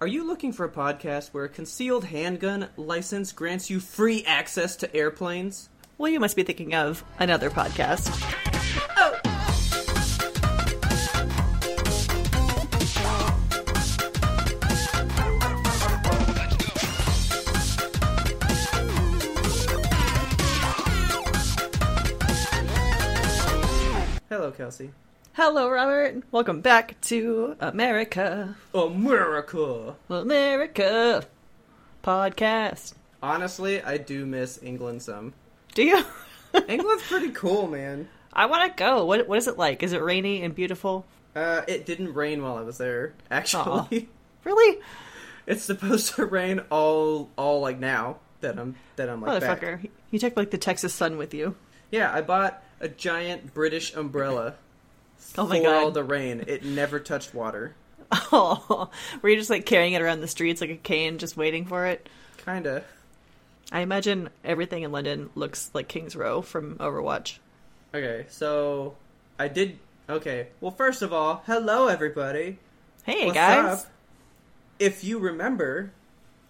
Are you looking for a podcast where a concealed handgun license grants you free access to airplanes? Well, you must be thinking of another podcast. Hello, Kelsey. Hello, Robert. Welcome back to America. America! America podcast. Honestly, I do miss England some. Do you? England's pretty cool, man. I want to go. What What is it like? Is it rainy and beautiful? Uh, it didn't rain while I was there, actually. Really? It's supposed to rain all, all like now that I'm that I'm like back. Motherfucker. You took like the Texas sun with you. Yeah, I bought a giant British umbrella Oh my for God. all the rain. It never touched water. Oh, were you just like carrying it around the streets like a cane, just waiting for it? Kinda. I imagine everything in London looks like King's Row from Overwatch. Okay, so I did. Okay, well, first of all, hello everybody. Hey What's guys. up? If you remember,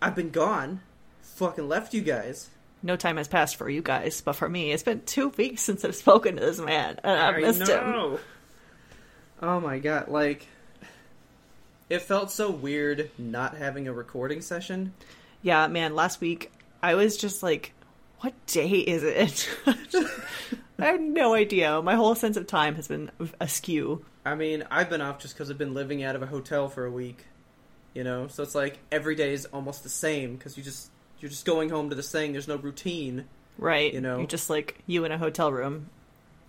I've been gone. Fucking left you guys. No time has passed for you guys, but for me, it's been two weeks since I've spoken to this man, and I've I missed him. Oh my god, like. It felt so weird not having a recording session. Yeah, man, last week I was just like, what day is it? I have no idea. My whole sense of time has been askew. I mean, I've been off just because I've been living out of a hotel for a week. You know, so it's like every day is almost the same because you just you're just going home to the same. There's no routine. Right. You know. You're just like you in a hotel room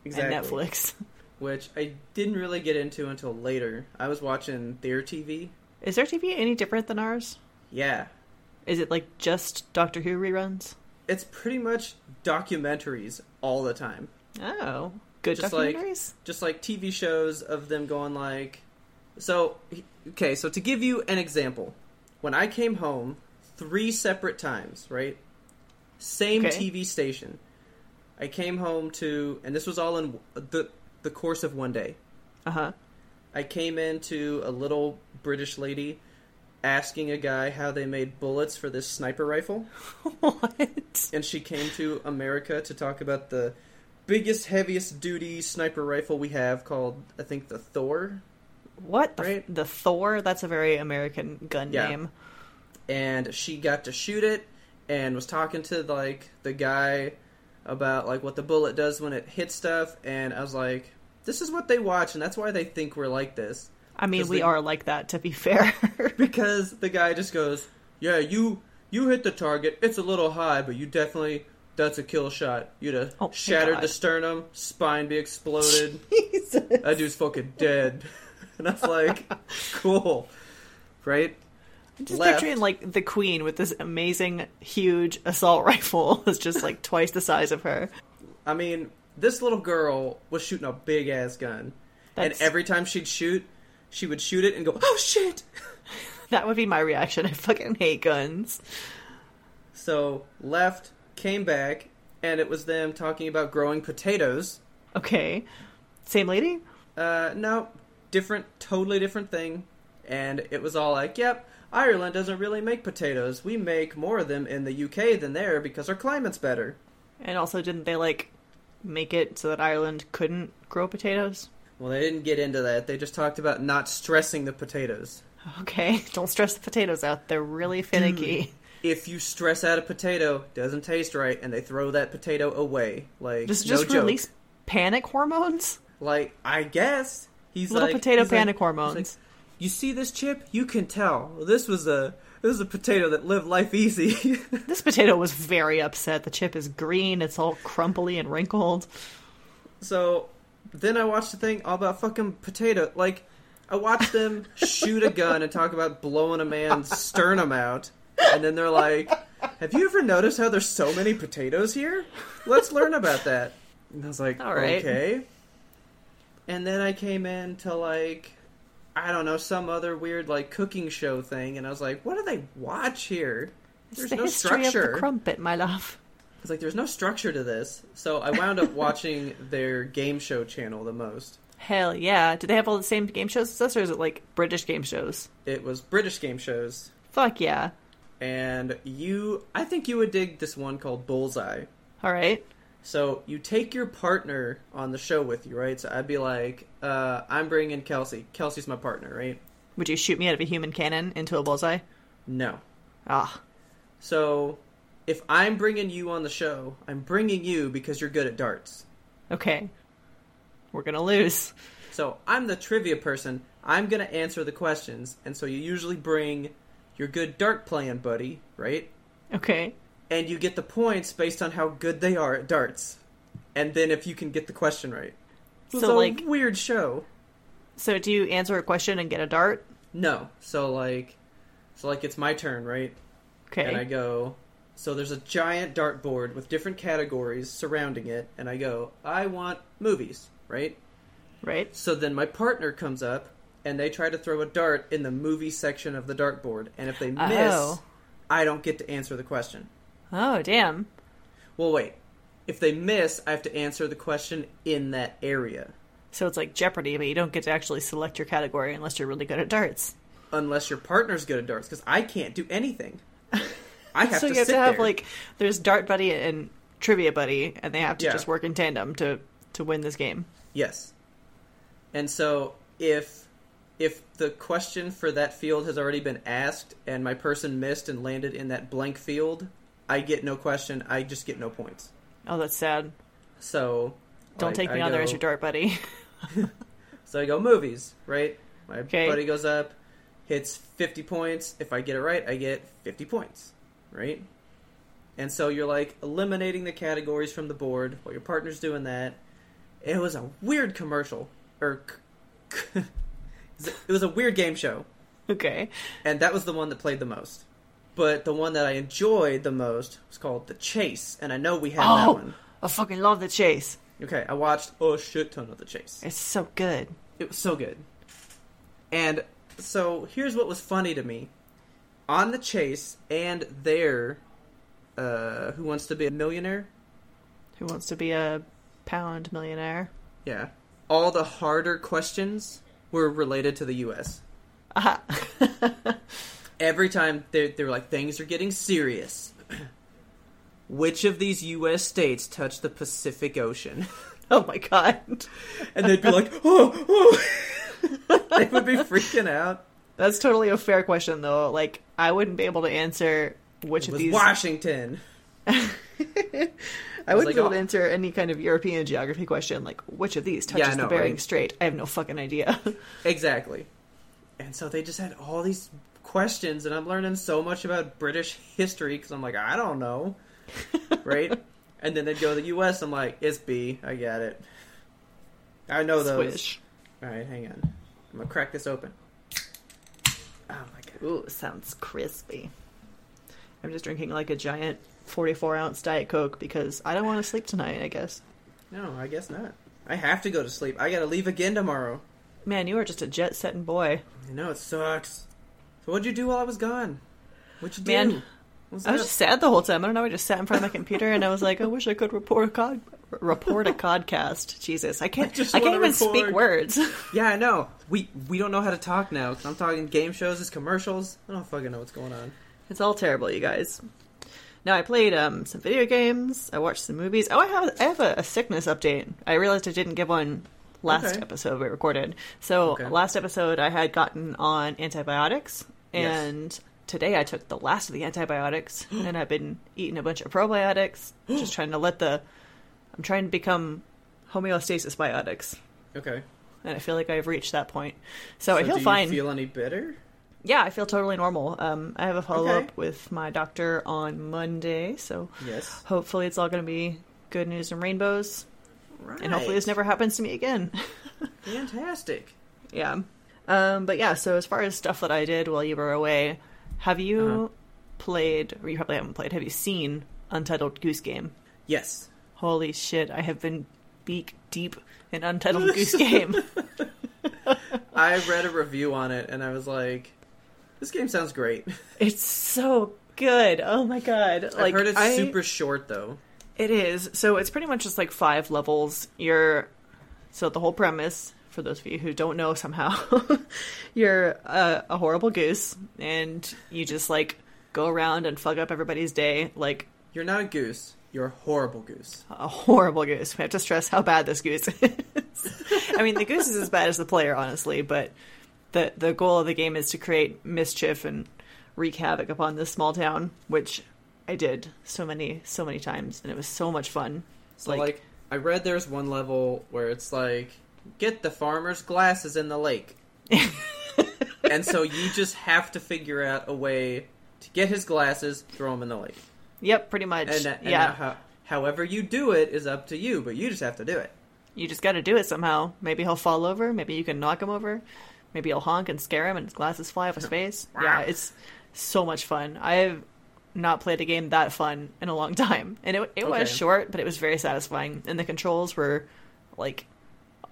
Exactly. and Netflix. Which I didn't really get into until later. I was watching their TV. Is their TV any different than ours? Yeah, Is it like just Doctor Who reruns? it's pretty much documentaries all the time. Oh, good Just like- documentaries. Just like TV shows of them going like so okay, so to give you an example, when I came home three separate times, right? Same Okay. TV station. I came home to and this was all in the the course of one day. Uh huh. I came into a little British lady asking a guy how they made bullets for this sniper rifle, what? and she came to America to talk about the biggest, heaviest duty sniper rifle we have called, I think, the Thor. What the, Right. the Thor? That's a very American gun Yeah. name. And she got to shoot it and was talking to like the guy about like what the bullet does when it hits stuff, and I was like, this is what they watch, and that's why they think we're like this. I mean, we they- are like that. To be fair. because the guy just goes, "Yeah, you you hit the target. It's a little high, but you definitely that's a kill shot. You'd have Oh, shattered the sternum, spine be exploded. Jesus. that dude's fucking dead." and I was like, "Cool, right?" I'm just left. picturing like the queen with this amazing, huge assault rifle that's just like twice the size of her. I mean, this little girl was shooting a big ass gun, That's- and every time she'd shoot, she would shoot it and go, "Oh shit!" That would be my reaction. I fucking hate guns. So left, came back, and it was them talking about growing potatoes. Okay, same lady. Uh, no, different, totally different thing. And it was all like, yep, Ireland doesn't really make potatoes. We make more of them in the UK than there because our climate's better. And also, didn't they like make it so that Ireland couldn't grow potatoes? Well, they didn't get into that. They just talked about not stressing the potatoes. Okay, don't stress the potatoes out. They're really mm. finicky. If you stress out a potato, doesn't taste right, and they throw that potato away. Like Just no just joke. release panic hormones. Like I guess he's Little like, potato like- panic he's hormones. You see this chip? You can tell this was a this was a potato that lived life easy. This potato was very upset. The chip is green. It's all crumply and wrinkled. So then I watched the thing all about fucking potato. Like, I watched them shoot a gun and talk about blowing a man's sternum out, and then they're like, "Have you ever noticed how there's so many potatoes here? Let's learn about that." And I was like, All right. "Okay." And then I came in to like, I don't know, some other weird like cooking show thing, and I was like, "What do they watch here?" It's There's the no history of structure. the crumpet, my love. It's like there's no structure to this. So I wound up watching their game show channel the most. Hell yeah. Do they have all the same game shows as us, or is it like British game shows? It was British game shows, Fuck yeah. and you, I think you would dig this one called Bullseye. All right. So you take your partner on the show with you, right? So I'd be like, uh, I'm bringing Kelsey. Kelsey's my partner, right? Would you shoot me out of a human cannon into a bullseye? No. Ah. So if I'm bringing you on the show, I'm bringing you because you're good at darts. Okay. We're gonna lose. So I'm the trivia person. I'm gonna answer the questions, and so you usually bring your good dart playing buddy, right? Okay. And you get the points based on how good they are at darts, and then if you can get the question right. It's So, a like- weird show. So do you answer a question and get a dart? No, so like, so like it's my turn, right? Okay. And I go. So there's a giant dartboard with different categories surrounding it, and I go, I want movies, right? Right. So then my partner comes up and they try to throw a dart in the movie section of the dartboard, and if they miss, Oh. I don't get to answer the question. Oh, damn. Well, wait. If they miss, I have to answer the question in that area, So it's like Jeopardy, but you don't get to actually select your category unless you're really good at darts. unless your partner's good at darts, because I can't do anything. I have so to you have to have there. like there's Dart Buddy and Trivia Buddy, and they have to Yeah. just work in tandem to to win this game. Yes. And so if if the question for that field has already been asked and my person missed and landed in that blank field, I get no question, I just get no points. Oh, that's sad. So Don't like, take me I on there as your Dart Buddy. So I go movies, right? My Okay. buddy goes up, hits 50 points. If I get it right, I get 50 points, right? And so you're like eliminating the categories from the board while your partner's doing that. It was a weird commercial, or c- it was a weird game show, okay. and that was the one that played the most. But the one that I enjoyed the most was called The Chase, and I know we had that Oh, one. I fucking love the chase. Okay, I watched a shit ton of The Chase. It's so good. It was so good. And so here's what was funny to me. On the chase and there uh who wants to be a millionaire? Who wants to be a pound millionaire? Yeah. All the harder questions were related to the US. Aha. Every time they they were like things are getting serious. Which of these US states touch the Pacific Ocean? oh my god. And they'd be like, "Oh, oh." they would be freaking out. That's totally a fair question though. Like I wouldn't be able to answer which It of these Washington. I wouldn't like, be able to answer any kind of European geography question like which of these touches I know, the Bering right? Strait. I have no fucking idea. Exactly. And so they just had all these questions, and I'm learning so much about British history because I'm like, I don't know. right? And then they'd go to the US, I'm like, it's B. I got it. I know those. Swish. Alright, hang on. I'm going to crack this open. Oh my god. Ooh, sounds crispy. I'm just drinking like a giant 44 ounce Diet Coke because I don't want to sleep tonight, I guess. No, I guess not. I have to go to sleep. I gotta leave again tomorrow. Man, you are just a jet setting boy. I know, it sucks. So what'd you do while I was gone? What'd you do? Man, What's I was just sad the whole time. I don't know. I just sat in front of my computer and I was like, I wish I could report a cod- report a codcast. Jesus, I can't. just I, can't even speak words. Yeah, I know. We we don't know how to talk now. 'cause I'm talking game shows, it's commercials. I don't fucking know what's going on. It's all terrible, you guys. Now I played um, some video games. I watched some movies. Oh, I have I have a, a sickness update. I realized I didn't give one last Okay. episode we recorded. So Okay. last episode I had gotten on antibiotics, Yes. and today I took the last of the antibiotics, and I've been eating a bunch of probiotics, just trying to let the. I'm trying to become homeostasis biotics, Okay. and I feel like I've reached that point. So, I feel do fine. You feel any better? Yeah, I feel totally normal. Um, I have a follow up with my doctor on Monday, so Yes. hopefully it's all going to be good news and rainbows, Right. and hopefully this never happens to me again. Fantastic. yeah. Um, but yeah, so as far as stuff that I did while you were away, have you Uh-huh. played, or you probably haven't played, have you seen Untitled Goose Game? Yes. Holy shit, I have been beak deep in Untitled Goose Game. I read a review on it and I was like, this game sounds great. It's so good. Oh my god. Like, I've heard it's I- super short though. It is. So it's pretty much just like five levels. You're so the whole premise for those of you who don't know somehow, you're a, a horrible goose and you just like go around and fuck up everybody's day like You're not a goose. You're a horrible goose. a horrible goose. We have to stress how bad this goose is. I mean, the goose is as bad as the player, honestly, but the the goal of the game is to create mischief and wreak havoc upon this small town, which I did so many so many times, and it was so much fun. So like, I read there's one level where it's like, get the farmer's glasses in the lake. and so you just have to figure out a way to get his glasses, throw them in the lake. Yep, pretty much. And, uh, and uh, yeah, how, however you do it is up to you, but you just have to do it. you just got to do it somehow. Maybe he'll fall over. Maybe you can knock him over. Maybe he'll honk and scare him, and his glasses fly off his face. Yeah, it's so much fun. I've not played a game that fun in a long time, and it it Okay. was short, but it was very satisfying. And the controls were like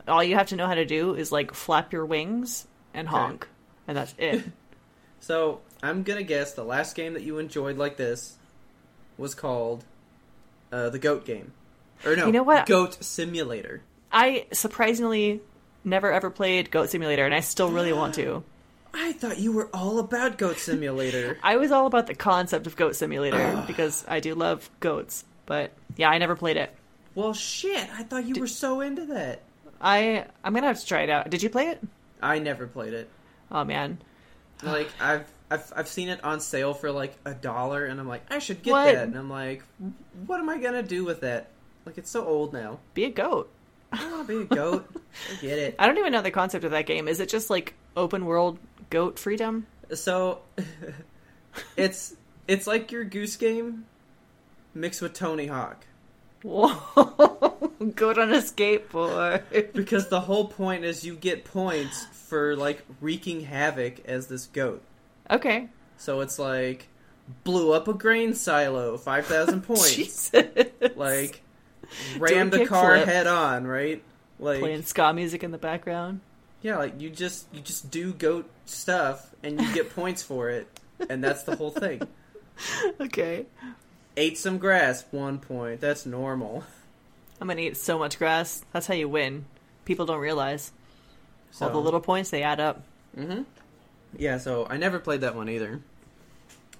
all you have to know how to do is like flap your wings and honk, and that's it. So I'm gonna guess the last game that you enjoyed like this was called uh, the Goat Game, or no, You know what? Goat Simulator. I surprisingly never ever played Goat Simulator, and I still really want to. I thought you were all about Goat Simulator. I was all about the concept of Goat Simulator because I do love goats, but yeah, I never played it. well, shit! I thought you were so into that. I I'm gonna have to try it out. Did you play it? I never played it. Oh man, Like I've I've I've seen it on sale for like a dollar, and I'm like, I should get What? that. And I'm like, what am I gonna do with that? Like it's so old now. be a goat. I don't want to be a goat. I get it. I don't even know the concept of that game. Is it just like open world goat freedom? So it's it's like your Goose Game mixed with Tony Hawk. Whoa, goat on a skateboard. Because the whole point is you get points for like wreaking havoc as this goat. Okay, So it's like blew up a grain silo, five thousand points. Jesus. Like a a car kickflip. head on, right? Like playing ska music in the background. yeah, like you just you just do goat stuff and you get points for it, and that's the whole thing. Okay, Ate some grass, one point. That's normal. I'm gonna eat so much grass. That's how you win. People don't realize all the little points they add up. Mm-hmm. Yeah, so I never played that one either.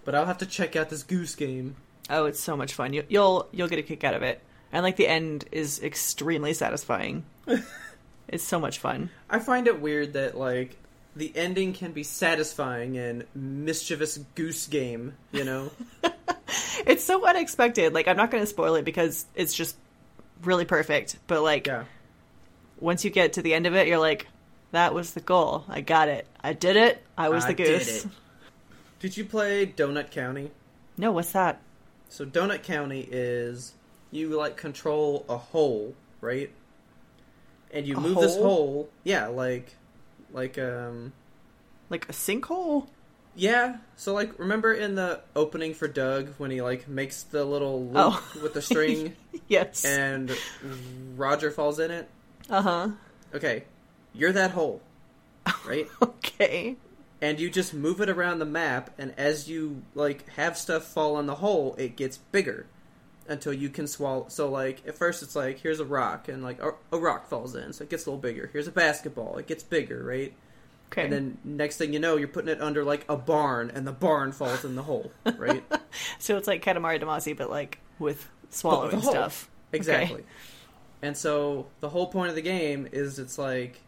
But I'll have to check out this goose game. Oh, it's so much fun. You, you'll you'll get a kick out of it, and like the end is extremely satisfying. it's so much fun. I find it weird that like the ending can be satisfying in mischievous goose game, you know? It's so unexpected. Like I'm not going to spoil it because it's just really perfect. But like yeah. once you get to the end of it, you're like, that was the goal. I got it. I did it. I was I the did goose. it. Did you play Donut County? No, what's that? So Donut County is you like control a hole, right? And you A move this hole? hole, yeah, like like um Like a sinkhole? Yeah. So like remember in the opening for Doug when he like makes the little loop Oh. with the string Yes. and Roger falls in it? Uh huh. Okay. You're that hole. Right? Okay. and you just move it around the map and as you like have stuff fall in the hole, it gets bigger until you can swallow so like at first it's like here's a rock and like a, a rock falls in so it gets a little bigger here's a basketball it gets bigger right Okay. and then next thing you know you're putting it under like a barn and the barn falls in the hole right so it's like Katamari Damacy, but like with swallowing stuff. Exactly. And so the whole point of the game is it's like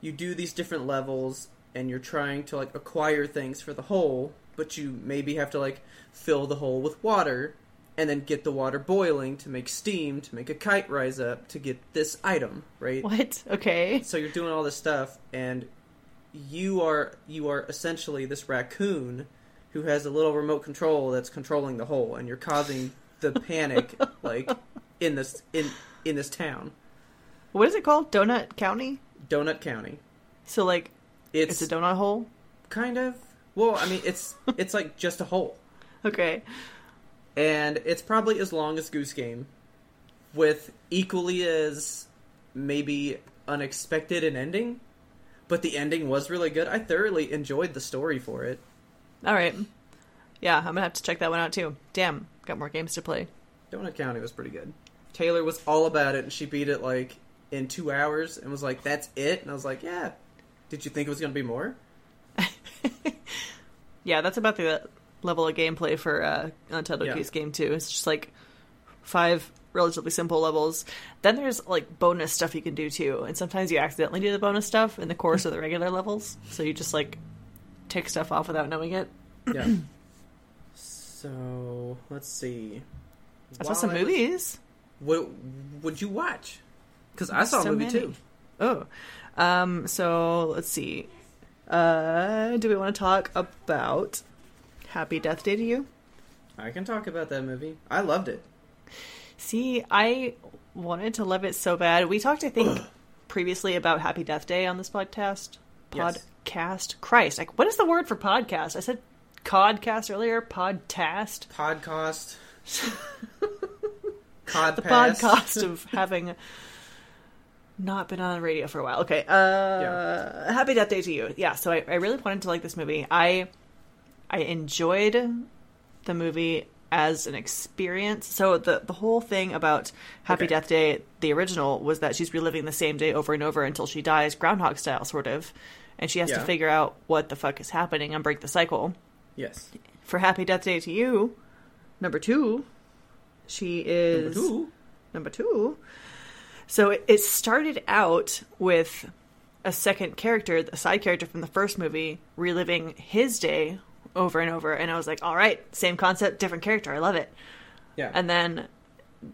you do these different levels and you're trying to like acquire things for the hole, but you maybe have to like fill the hole with water and then get the water boiling to make steam to make a kite rise up to get this item, right? What? Okay. So you're doing all this stuff and you are you are essentially this raccoon who has a little remote control that's controlling the hole and you're causing the panic like in this in in this town What is it called? Donut County? donut county So like It's, It's a donut hole. kind of well, I mean, it's it's like just a hole, Okay. And it's probably as long as Goose Game, with equally as maybe unexpected an ending. But the ending was really good. I thoroughly enjoyed the story for it. All right. Yeah, I'm gonna have to check that one out too. Damn, got more games to play. Donut County was pretty good. Taylor was all about it, and she beat it like in two hours, and was like, "That's it." And I was like, "Yeah." Did you think it was going to be more? Yeah, that's about the level of gameplay for uh, Untitled Yeah. Goose Game too. It's just like five relatively simple levels. Then there's like bonus stuff you can do too, and sometimes you accidentally do the bonus stuff in the course of the regular levels, so you just like take stuff off without knowing it. Yeah. so let's see. I saw While some was- movies. What would you watch? Because I saw So a movie many. too. Oh, um, so let's see. Uh, do we want to talk about Happy Death Day to You? I can talk about that movie. I loved it. See, I wanted to love it so bad. We talked, I think, previously about Happy Death Day on this podcast. Yes. Podcast. Christ, like, what is the word for podcast? I said codcast earlier. Podcast. Podcast. Cod The podcast of having not been on the radio for a while. Okay. Uh, Happy Death Day to you. Yeah. So I, I really wanted to like this movie. I I enjoyed the movie as an experience. So the the whole thing about Happy Okay. Death Day, the original, was that she's reliving the same day over and over until she dies, Groundhog style, sort of, and she has to figure out what the fuck is happening and break the cycle. Yes. For Happy Death Day to you, number two, she is Number two. number two. So it, it started out with a second character, a side character from the first movie, reliving his day over and over. And I was like, all right, same concept, different character. I love it. Yeah. And then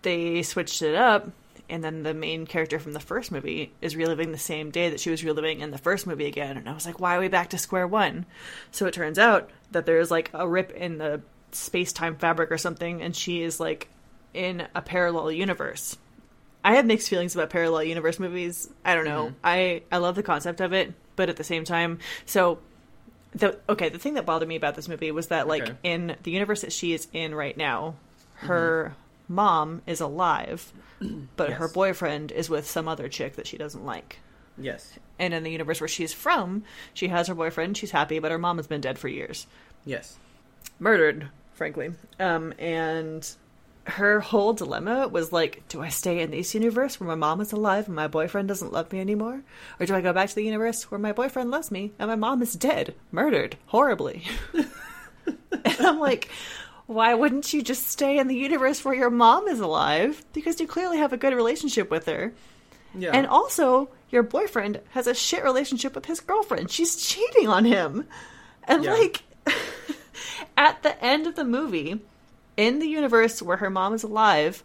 they switched it up. And then the main character from the first movie is reliving the same day that she was reliving in the first movie again. And I was like, why are we back to square one? So it turns out that there's like a rip in the space time fabric or something. And she is like in a parallel universe. I have mixed feelings about parallel universe movies. I don't know. Mm-hmm. I I love the concept of it, but at the same time, so the okay, the thing that bothered me about this movie was that like Okay. in the universe that she is in right now, her mom is alive, but her boyfriend is with some other chick that she doesn't like. yes. And in the universe where she's from, she has her boyfriend, she's happy, but her mom has been dead for years Yes. murdered, frankly. Um, and her whole dilemma was like, do I stay in this universe where my mom is alive and my boyfriend doesn't love me anymore? Or do I go back to the universe where my boyfriend loves me and my mom is dead, murdered, horribly? and I'm like, why wouldn't you just stay in the universe where your mom is alive? Because you clearly have a good relationship with her. Yeah. And also, your boyfriend has a shit relationship with his girlfriend. She's cheating on him. And Yeah. like at the end of the movie, in the universe where her mom is alive,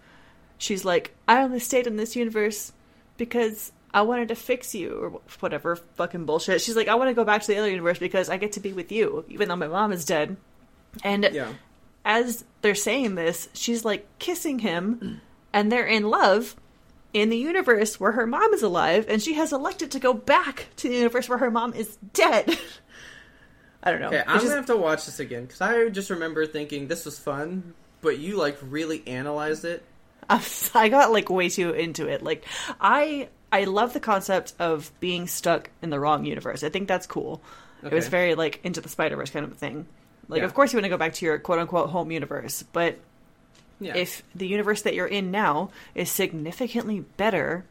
she's like, I only stayed in this universe because I wanted to fix you or whatever fucking bullshit. She's like, I want to go back to the other universe because I get to be with you, even though my mom is dead. And yeah. as they're saying this, she's like kissing him, and they're in love in the universe where her mom is alive, and she has elected to go back to the universe where her mom is dead. I don't know. Okay, I'm just- gonna have to watch this again because I just remember thinking this was fun, but you like really analyzed it. I got like way too into it. Like I I love the concept of being stuck in the wrong universe. I think that's cool. It was very like into the Spider Verse kind of a thing. Like Yeah. of course you want to go back to your quote unquote home universe, but Yeah. if the universe that you're in now is significantly better,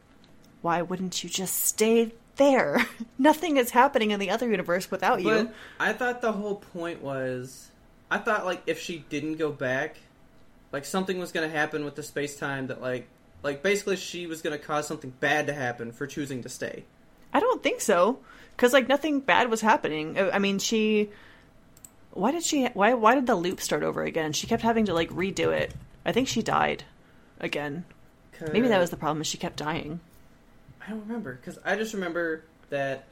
why wouldn't you just stay there? Nothing is happening in the other universe without you. I thought the whole point was, I thought like if she didn't go back, like something was going to happen with the space time that like, like basically she was going to cause something bad to happen for choosing to stay. I don't think so, because like nothing bad was happening. I I mean, she. Why did she? Why? Why did the loop start over again? She kept having to like redo it. I think she died again. Maybe that was the problem. Is she kept dying. I don't remember because I just remember that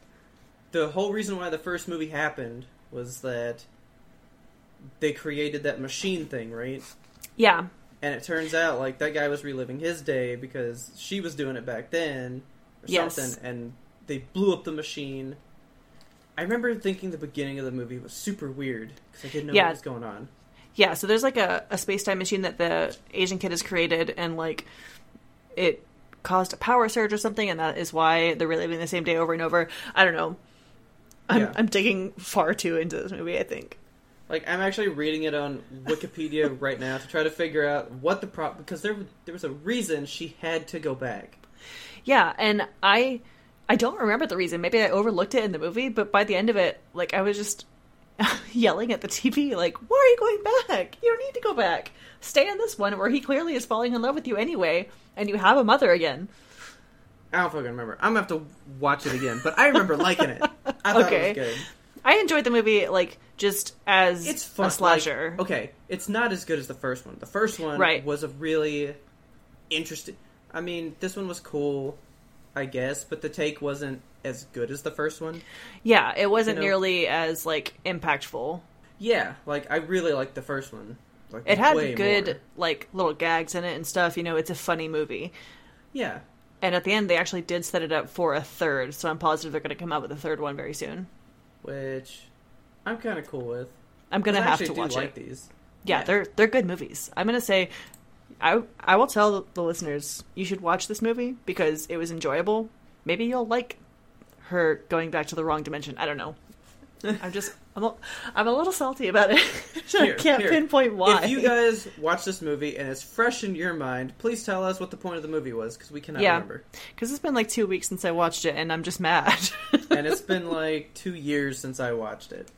the whole reason why the first movie happened was that they created that machine thing, right? Yeah, And it turns out like that guy was reliving his day because she was doing it back then or Yes. something and they blew up the machine I remember thinking the beginning of the movie was super weird because I didn't know Yeah. what was going on. Yeah, so there's like a, a space time machine that the Asian kid has created, and like it caused a power surge or something, and that is why they're reliving the same day over and over. I don't know. I'm, Yeah. I'm digging far too into this movie. I think. Like I'm actually reading it on Wikipedia right now to try to figure out what the problem because there there was a reason she had to go back. Yeah, and I I don't remember the reason. Maybe I overlooked it in the movie, but by the end of it, like I was just yelling at the TV, like, "Why are you going back? You don't need to go back. Stay in this one where he clearly is falling in love with you anyway, and you have a mother again." I don't fucking remember. I'm gonna have to watch it again, but I remember liking it. I thought Okay. it was good. I enjoyed the movie, like just as It's fun. a slasher. Like, okay, it's not as good as the first one. The first one Right. was a really interesting. I mean, this one was cool, I guess, but the take wasn't as good as the first one. Yeah, it wasn't You know- nearly as like impactful. Yeah, like I really liked the first one. Like It had good more. like little gags in it and stuff. You know, it's a funny movie. Yeah, And at the end, they actually did set it up for a third, so I'm positive they're going to come out with a third one very soon. Which I'm kind of cool with. I'm gonna have to watch like it. these. Yeah, Yeah. they're they're good movies. I'm going to say, I I will tell the listeners you should watch this movie because it was enjoyable. Maybe you'll like her going back to the wrong dimension. I don't know. I'm just I'm a, I'm a little salty about it. I Here, can't here. pinpoint why. If you guys watch this movie and it's fresh in your mind, please tell us what the point of the movie was because we cannot Yeah. remember. Because it's been like two weeks since I watched it, and I'm just mad. and it's been like two years since I watched it.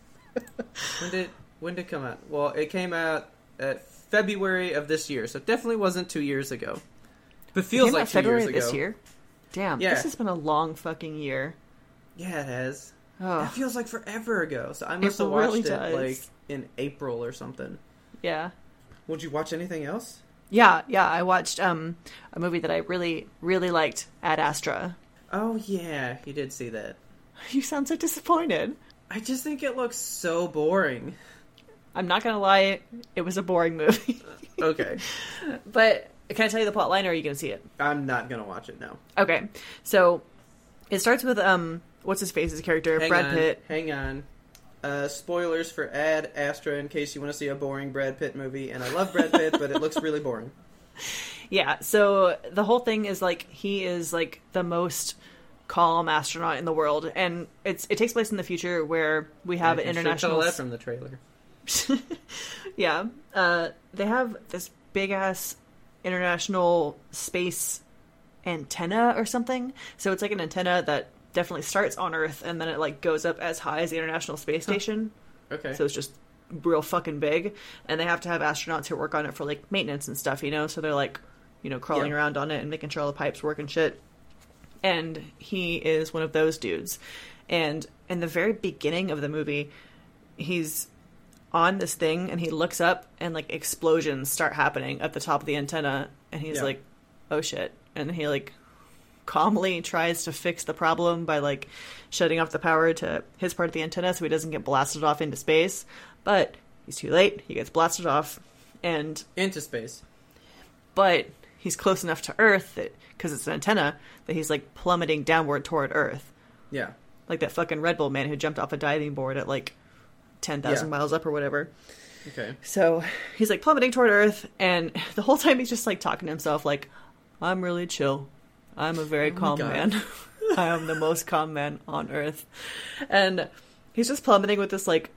When did when did it come out? Well, it came out at February of this year, so it definitely wasn't two years ago. But It feels like February years ago. this year. Damn, Yeah. this has been a long fucking year. Yeah, it has. Oh, That feels like forever ago. So I must It have watched really it does. like in April or something. yeah. Would you watch anything else? Yeah, yeah. I watched um a movie that I really, really liked, Ad Astra. Oh yeah, you did see that. You sound so disappointed. I just think it looks so boring. I'm not gonna lie, it was a boring movie. Okay, but can I tell you the plot line, or are you gonna see it? I'm not gonna watch it now. Okay, so it starts with um, what's his face's character, Hang Brad on, Pitt. Hang on. Uh, spoilers for Ad Astra in case you want to see a boring Brad Pitt movie. And I love Brad Pitt, but it looks really boring. Yeah, so the whole thing is like he is like the most calm astronaut in the world, and it's it takes place in the future where we have I an can sure international. tell that from the trailer. yeah, uh, they have this big ass international space antenna or something. So it's like an antenna that definitely starts on Earth and then it like goes up as high as the International Space Station. Okay. So it's just real fucking big, and they have to have astronauts who work on it for like maintenance and stuff, you know. So they're like, you know, crawling Yeah. around on it and making sure all the pipes work and shit. And he is one of those dudes. And in the very beginning of the movie, he's on this thing and he looks up and like explosions start happening at the top of the antenna and he's Yeah. like, "Oh shit!" And he like calmly tries to fix the problem by like shutting off the power to his part of the antenna so he doesn't get blasted off into space. But he's too late. He gets blasted off, and Into space. but he's close enough to Earth that because it's an antenna that he's like plummeting downward toward Earth, Yeah. like that fucking Red Bull man who jumped off a diving board at like ten thousand Yeah. miles up or whatever. Okay. So he's like plummeting toward Earth, and the whole time he's just like talking to himself, like, I'm really chill. I'm a very Oh calm man. I am the most calm man on Earth. And he's just plummeting with this like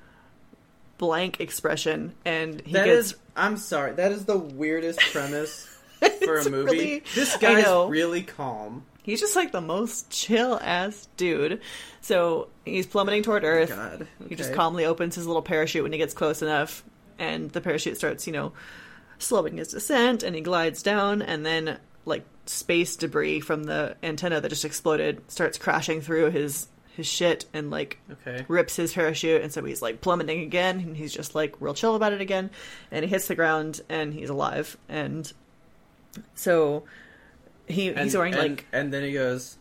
blank expression, and he That gets is. I'm sorry. That is the weirdest premise for a movie. really- this guy's really calm. he's just like the most chill ass dude. So he's plummeting toward oh Earth. God. He just calmly opens his little parachute when he gets close enough, and the parachute starts, you know, slowing his descent, and he glides down, and then like space debris from the antenna that just exploded starts crashing through his his shit and like Okay. rips his parachute, and so he's like plummeting again, and he's just like real chill about it again, and he hits the ground, and he's alive, and so he And, he's wearing and- like And then he goes,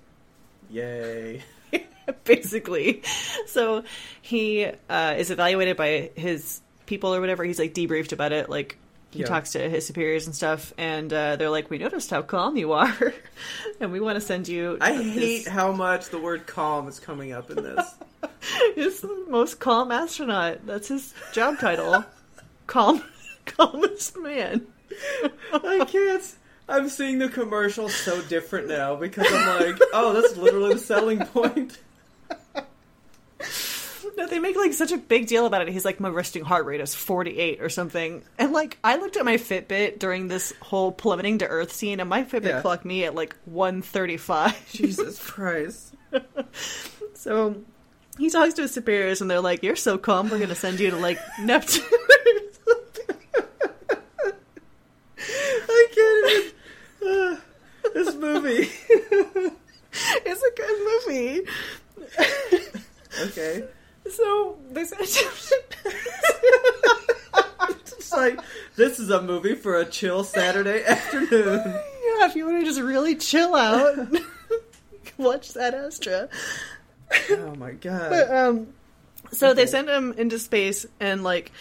"Yay!" basically. So he uh, is evaluated by his people or whatever. He's like debriefed about it. Like he Yeah. talks to his superiors and stuff, and uh, they're like, "We noticed how calm you are, and we want to send you." I this- hate how much the word "calm" is coming up in this. He's the most calm astronaut. That's his job title. Calm, calmest man. I can't. I'm seeing the commercial so different now because I'm like, oh, that's literally the selling point. No, they make like such a big deal about it. He's like, my resting heart rate is 48 or something. And like, I looked at my Fitbit during this whole plummeting to Earth scene, and my Fitbit Yeah. clocked me at like 135. Jesus Christ. So he talks to his superiors, and they're like, "You're so calm. We're gonna send you to like Neptune." I can't even. Uh, this movie. it's a good movie. Okay. So they send. It's like, this is a movie for a chill Saturday afternoon. yeah, if you want to just really chill out, watch Ad Astra. Oh my god. But um, so they Okay. send him into space, and like,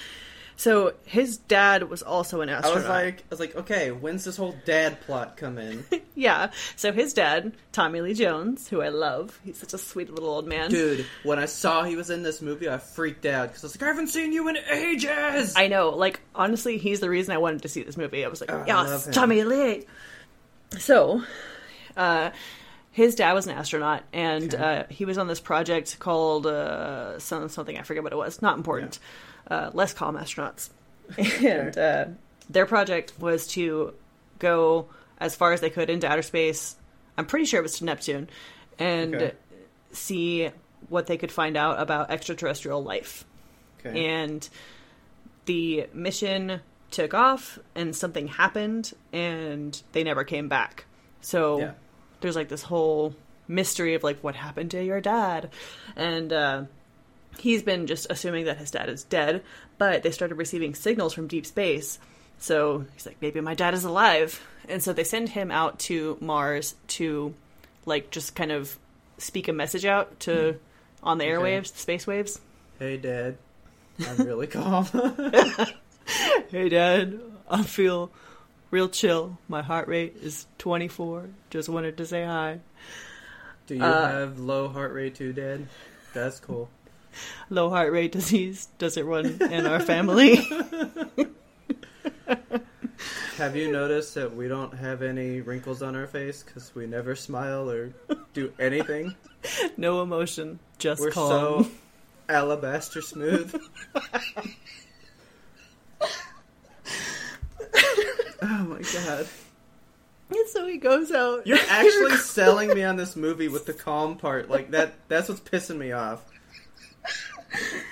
so his dad was also an astronaut. I was like, I was like, okay, when's this whole dad plot come in? yeah. So his dad, Tommy Lee Jones, who I love, he's such a sweet little old man. Dude, when I saw he was in this movie, I freaked out because I was like, I haven't seen you in ages. I know, like honestly, he's the reason I wanted to see this movie. I was like, Oh, yes. Tommy Lee. So, uh, his dad was an astronaut, and uh, he was on this project called uh, something I forget what it was. Not important. Uh, less calm astronauts, and uh, their project was to go as far as they could into outer space. I'm pretty sure it was to Neptune, and Okay. see what they could find out about extraterrestrial life okay. and the mission took off and something happened and they never came back so Yeah. there's like this whole mystery of like what happened to your dad and uh, he's been just assuming that his dad is dead but they started receiving signals from deep space so he's like maybe my dad is alive and so they send him out to mars to like just kind of speak a message out to on the Okay. airwaves the space waves hey, dad. I'm really calm. Hey, Dad, I feel real chill. My heart rate is 24. Just wanted to say hi. Do you Uh, have low heart rate too, dad? That's cool. Low heart rate disease doesn't run in our family. Have you noticed that we don't have any wrinkles on our face because we never smile or do anything? no emotion, just We're calm. so alabaster smooth. oh my god. And so he goes out. You're actually selling me on this movie with the calm part. Like that that's what's pissing me off.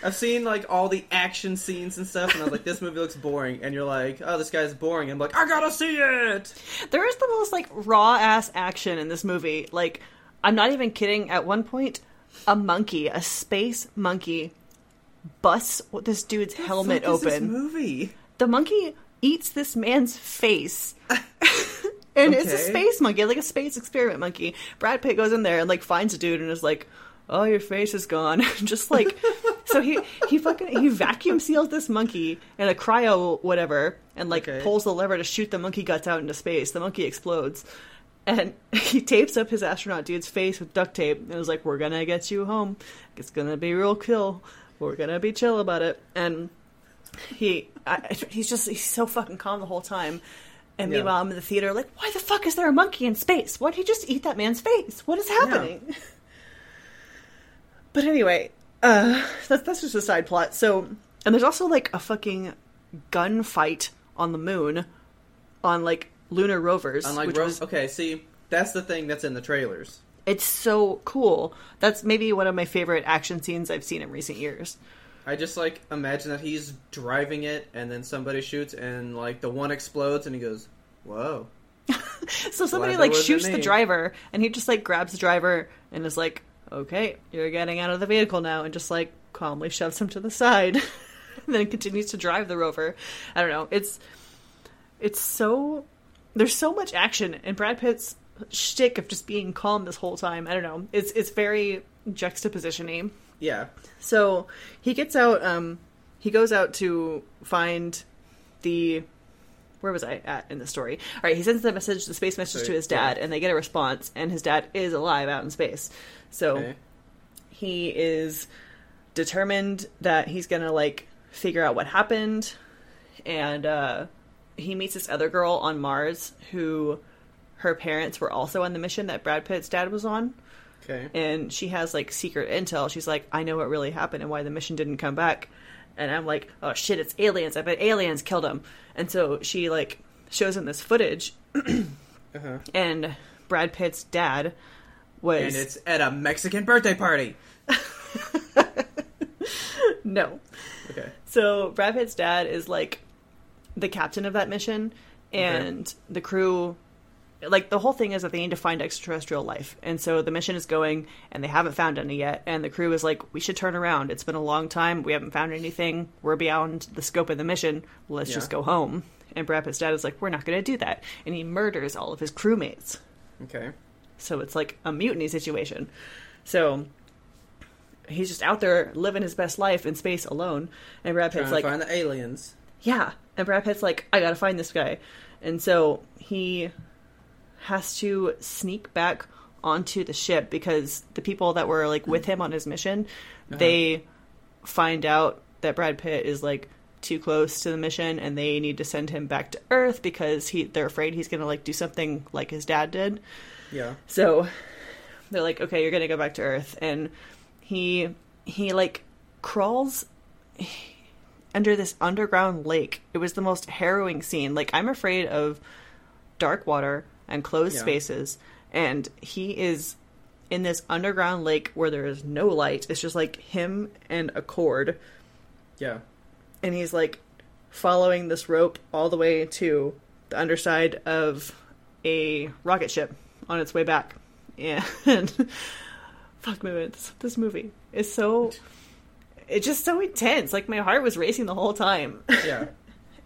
I've seen like all the action scenes and stuff and I was like, this movie looks boring and you're like, oh this guy's boring. I'm like, I gotta see it There is the most like raw ass action in this movie. Like, I'm not even kidding. At one point, a monkey, a space monkey, busts this dude's helmet is this open. movie. the monkey eats this man's face. and it's a space monkey, like a space experiment monkey. Brad Pitt goes in there and like finds a dude and is like, "Oh, your face is gone." Just like so he he fucking he vacuum seals this monkey in a cryo whatever and like Okay. pulls the lever to shoot the monkey guts out into space. The monkey explodes. And he tapes up his astronaut dude's face with duct tape and was like, "We're gonna get you home. It's gonna be real kill. We're gonna be chill about it." And he I, he's just he's so fucking calm the whole time and Yeah. meanwhile i'm in the theater like why the fuck is there a monkey in space why'd he just eat that man's face what is happening but anyway uh that's, that's just a side plot so and there's also like a fucking gunfight on the moon on like lunar rovers Unlike which Ro- was okay, see, that's the thing that's in the trailers. it's so cool that's maybe one of my favorite action scenes i've seen in recent years I just like imagine that he's driving it and then somebody shoots and like the one explodes and he goes, "Whoa." So somebody that like shoots the driver, and he just like grabs the driver and is like, "Okay, you're getting out of the vehicle now," and just like calmly shoves him to the side, and then continues to drive the rover. I don't know. It's it's so there's so much action, and Brad Pitt's shtick of just being calm this whole time. I don't know. It's it's very juxtapositiony. Yeah. So he gets out. Um, he goes out to find the. Where was I at in the story? All right, he sends the message, the space message So, to his yeah. dad, and they get a response. And his dad is alive out in space. So Okay. he is determined that he's gonna like figure out what happened, and uh, he meets this other girl on Mars who her parents were also on the mission that Brad Pitt's dad was on Okay. and she has like secret intel. She's like, I know what really happened and why the mission didn't come back. And I'm like, oh shit, it's aliens. I bet aliens killed him. And so she like shows him this footage, Uh-huh. and Brad Pitt's dad was And it's at a Mexican birthday party. no. Okay. So Brad Pitt's dad is like the captain of that mission, and the crew. Like the whole thing is that they need to find extraterrestrial life, and so the mission is going, and they haven't found any yet. And the crew is like, "We should turn around. It's been a long time. We haven't found anything. We're beyond the scope of the mission. Let's Yeah. just go home." And Brad Pitt's dad is like, "We're not going to do that," and he murders all of his crewmates. Okay. So it's like a mutiny situation. So he's just out there living his best life in space alone, and Brad Pitt's like, find the aliens. yeah. And Brad Pitt's like, I gotta find this guy. And so he has to sneak back onto the ship because the people that were like with him on his mission, uh-huh. they find out that Brad Pitt is like too close to the mission and they need to send him back to Earth because he they're afraid he's gonna like do something like his dad did. Yeah. So they're like, okay, you're gonna go back to Earth, and he he like crawls under this underground lake. It was the most harrowing scene. Like I'm afraid of dark water and closed Yeah. spaces, and he is in this underground lake where there is no light. It's just like him and a cord, Yeah. and he's like following this rope all the way to the underside of a rocket ship on its way back. And fuck me, this, this movie is so it's just so intense. Like my heart was racing the whole time. Yeah.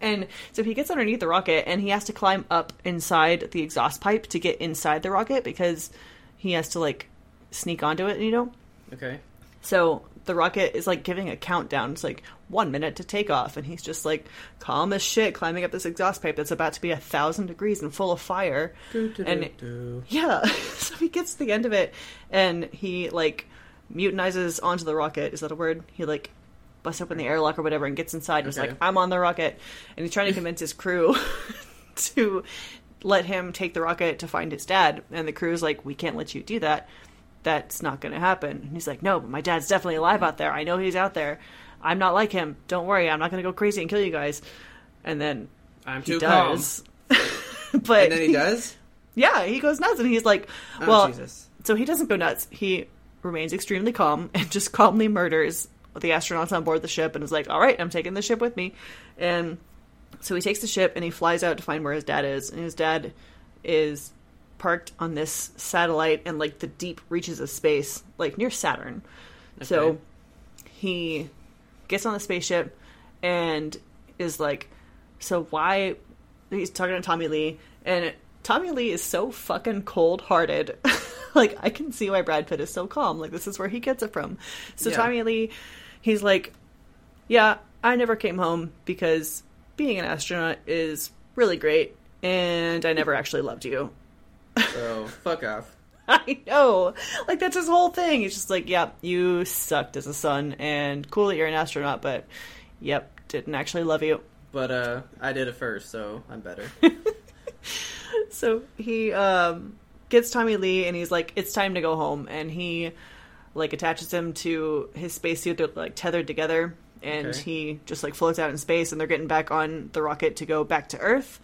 And so he gets underneath the rocket and he has to climb up inside the exhaust pipe to get inside the rocket because he has to like sneak onto it, you know? Okay. So the rocket is like giving a countdown. It's like one minute to take off, and he's just like calm as shit climbing up this exhaust pipe that's about to be a thousand degrees and full of fire. And Do-do-do-do. yeah, so he gets to the end of it, and he like mutinizes onto the rocket. Is that a word? He like busts open the airlock or whatever and gets inside. and is like, I'm on the rocket, and he's trying to convince his crew to let him take the rocket to find his dad. And the crew's like, we can't let you do that. That's not going to happen. And he's like, no, but my dad's definitely alive out there. I know he's out there. I'm not like him. Don't worry. I'm not going to go crazy and kill you guys. And then I'm he does. but And then he does. yeah, he goes nuts, and he's like, Oh, well, Jesus. so he doesn't go nuts. He remains extremely calm and just calmly murders the astronauts on board the ship and is like, all right, I'm taking the ship with me. And so he takes the ship and he flies out to find where his dad is. And his dad is parked on this satellite in like the deep reaches of space, like near Saturn. So he gets on the spaceship and is like, so why? He's talking to Tommy Lee, and Tommy Lee is so fucking cold hearted. like, I can see why Brad Pitt is so calm. Like, this is where he gets it from. So, Yeah. Tommy Lee, he's like, yeah, I never came home because being an astronaut is really great, and I never actually loved you. So fuck off. I know. Like that's his whole thing. He's just like, yep, you sucked as a son, and cool that you're an astronaut, but yep, didn't actually love you. But uh, I did it first, so I'm better. So he um, gets Tommy Lee, and he's like, it's time to go home, and he like attaches him to his spacesuit. They're like tethered together, and Okay. he just like floats out in space, and they're getting back on the rocket to go back to Earth.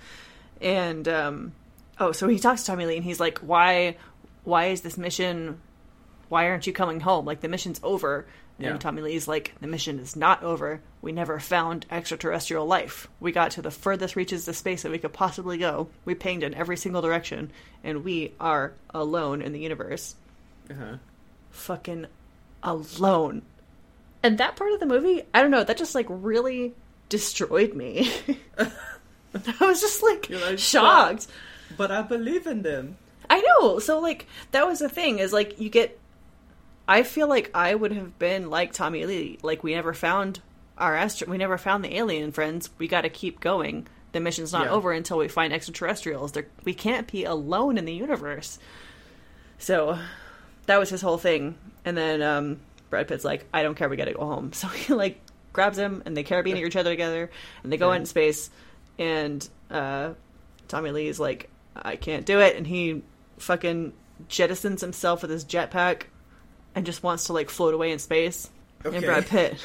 And um, oh, so he talks to Tommy Lee, and he's like, why, why is this mission? Why aren't you coming home? Like the mission's over. Yeah. And Tommy Lee's like, the mission is not over. We never found extraterrestrial life. We got to the furthest reaches of space that we could possibly go. We pinged in every single direction, and we are alone in the universe. Uh-huh. Fucking alone. And that part of the movie, I don't know, that just like really destroyed me. I was just like, like, shocked. But I believe in them. I know. So like that was the thing is like you get I feel like I would have been like Tommy Lee. Like we never found our astro we never found the alien friends. We got to keep going. The mission's not Yeah. over until we find extraterrestrials. We can't be alone in the universe. So that was his whole thing. And then um Brad Pitt's like, I don't care, we gotta go home. So he like grabs him and they carabine each other together and they go Okay. into space and uh, Tommy Lee is like, I can't do it and he fucking jettisons himself with his jetpack and just wants to like float away in space. Okay. And Brad Pitt,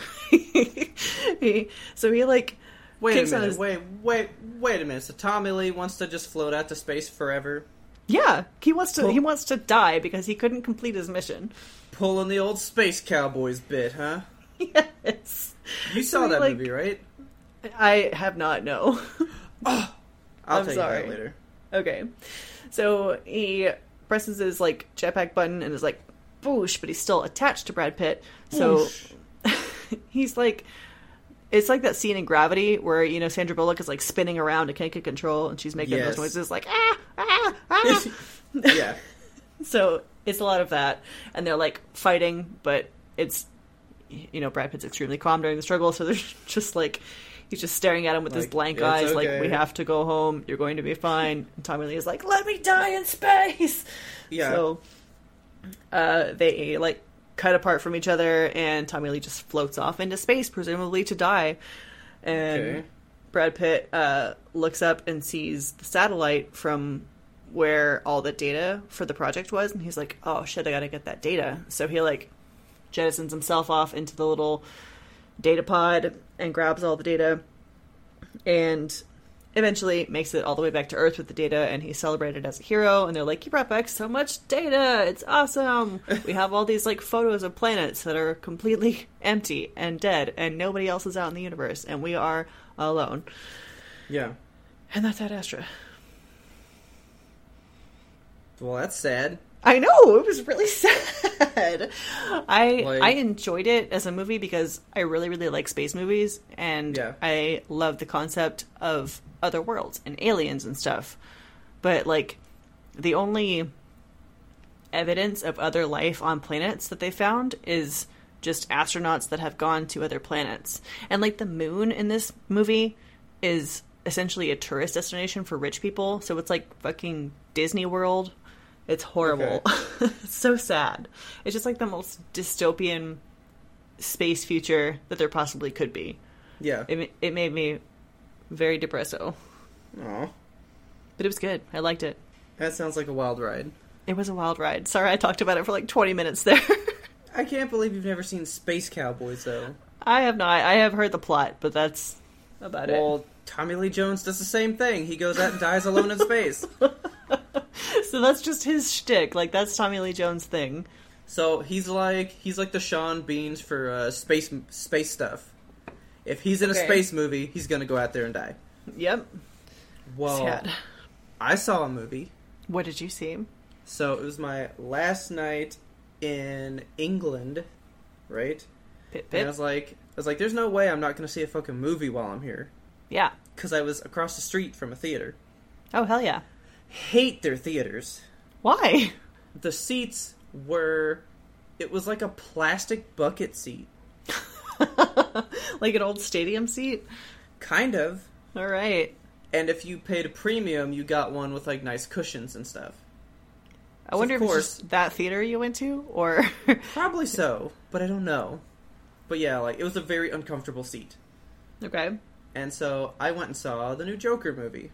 he, so he like Wait a minute. his- Wait, wait, wait a minute. So Tommy Lee wants to just float out to space forever, yeah, he wants to Pull- he wants to die because he couldn't complete his mission. pulling the old space cowboys bit, huh? yes, You saw he, that like- movie, right? I have not no. Ah, I'll I'm tell sorry. later. Okay. So he presses his like jetpack button and is like boosh, but he's still attached to Brad Pitt. So he's like it's like that scene in Gravity where, you know, Sandra Bullock is like spinning around and can't get control and she's making Yes. those noises like ah ah ah yeah. So it's a lot of that. And they're like fighting, but it's you know, Brad Pitt's extremely calm during the struggle, so they're just like he's just staring at him with his blank "It's eyes, like, we have to go home, you're going to be fine. And Tommy Lee is like, Let me die in space Yeah. So uh they like cut apart from each other and Tommy Lee just floats off into space, presumably to die. And Okay. Brad Pitt uh, looks up and sees the satellite from where all the data for the project was, and he's like, "Oh shit, I gotta get that data." So he like jettisons himself off into the little data pod and grabs all the data, and eventually makes it all the way back to Earth with the data, and he's celebrated as a hero. And they're like, "You brought back so much data! It's awesome! we have all these like photos of planets that are completely empty and dead, and nobody else is out in the universe, and we are alone." Yeah. And that's Ad Astra. Well, that's sad. I know it was really sad. I Like- I enjoyed it as a movie because I really really like space movies and Yeah. I love the concept of other worlds and aliens and stuff. But like the only evidence of other life on planets that they found is just astronauts that have gone to other planets. And like the moon in this movie is essentially a tourist destination for rich people, so it's like fucking Disney World. It's horrible. it's so sad. It's just like the most dystopian space future that there possibly could be. Yeah. It it made me very depresso, Aw. but it was good. I liked it. That sounds like a wild ride. It was a wild ride. Sorry, I talked about it for like 20 minutes there. I can't believe you've never seen Space Cowboys, though. I have not. I have heard the plot, but that's about it. Well, Tommy Lee Jones does the same thing. He goes out and dies alone in space. So that's just his shtick. Like that's Tommy Lee Jones' thing. So he's like he's like the Sean Beans for uh, space space stuff. If he's in a space movie, he's gonna go out there and die. Yep. Well, Sad. I saw a movie. What did you see? So it was my last night in England, right? Pip And I was like, I was like, there's no way I'm not gonna see a fucking movie while I'm here, Yeah. because I was across the street from a theater. Oh hell yeah. Hate their theaters. Why? The seats were, it was like a plastic bucket seat, like an old stadium seat. kind of. All right. And if you paid a premium, you got one with like nice cushions and stuff. I wonder of if course- that theater you went to, or Probably so, but I don't know. But yeah, like it was a very uncomfortable seat. okay. And so I went and saw the new Joker movie.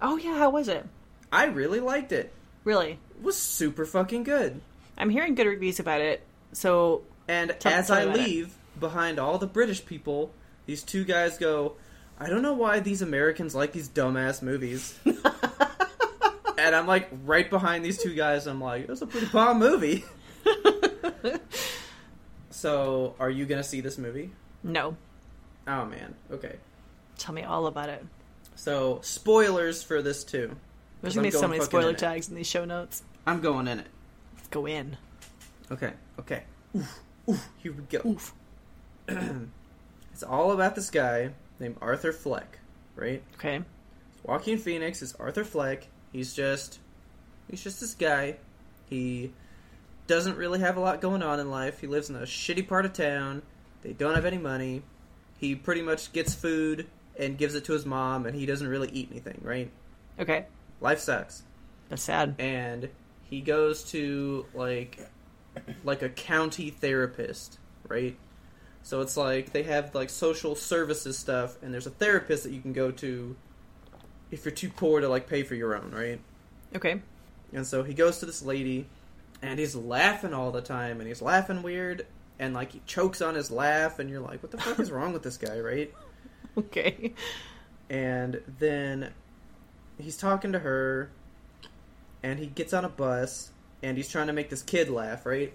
Oh yeah, how was it? I really liked it. Really? It was super fucking good. I'm hearing good reviews about it. So And Tell- as tell I leave behind all the British people, these two guys go, I don't know why these Americans like these dumbass movies. and I'm like right behind these two guys. I'm like, it was a pretty bomb movie. so, are you gonna see this movie? no, Oh man, okay. tell me all about it. So, spoilers for this too. There's gonna I'm be so many spoiler in tags in these show notes. I'm going in it. Let's go in. Okay, okay. Oof, oof, here we go. Oof. It's all about this guy named Arthur Fleck, right? Okay. Joaquin Phoenix is Arthur Fleck. He's just he's just this guy. He doesn't really have a lot going on in life. He lives in a shitty part of town. They don't have any money. He pretty much gets food and gives it to his mom and he doesn't really eat anything, right? Okay. Life sucks. That's sad. And he goes to like like a county therapist right? So it's like they have like social services stuff, and there's a therapist that you can go to if you're too poor to like pay for your own, right? Okay. And so he goes to this lady, and he's laughing all the time, and he's laughing weird, and like he chokes on his laugh, and you're like, what the fuck is wrong with this guy, right? Okay. And then he's talking to her, and he gets on a bus, and he's trying to make this kid laugh, right?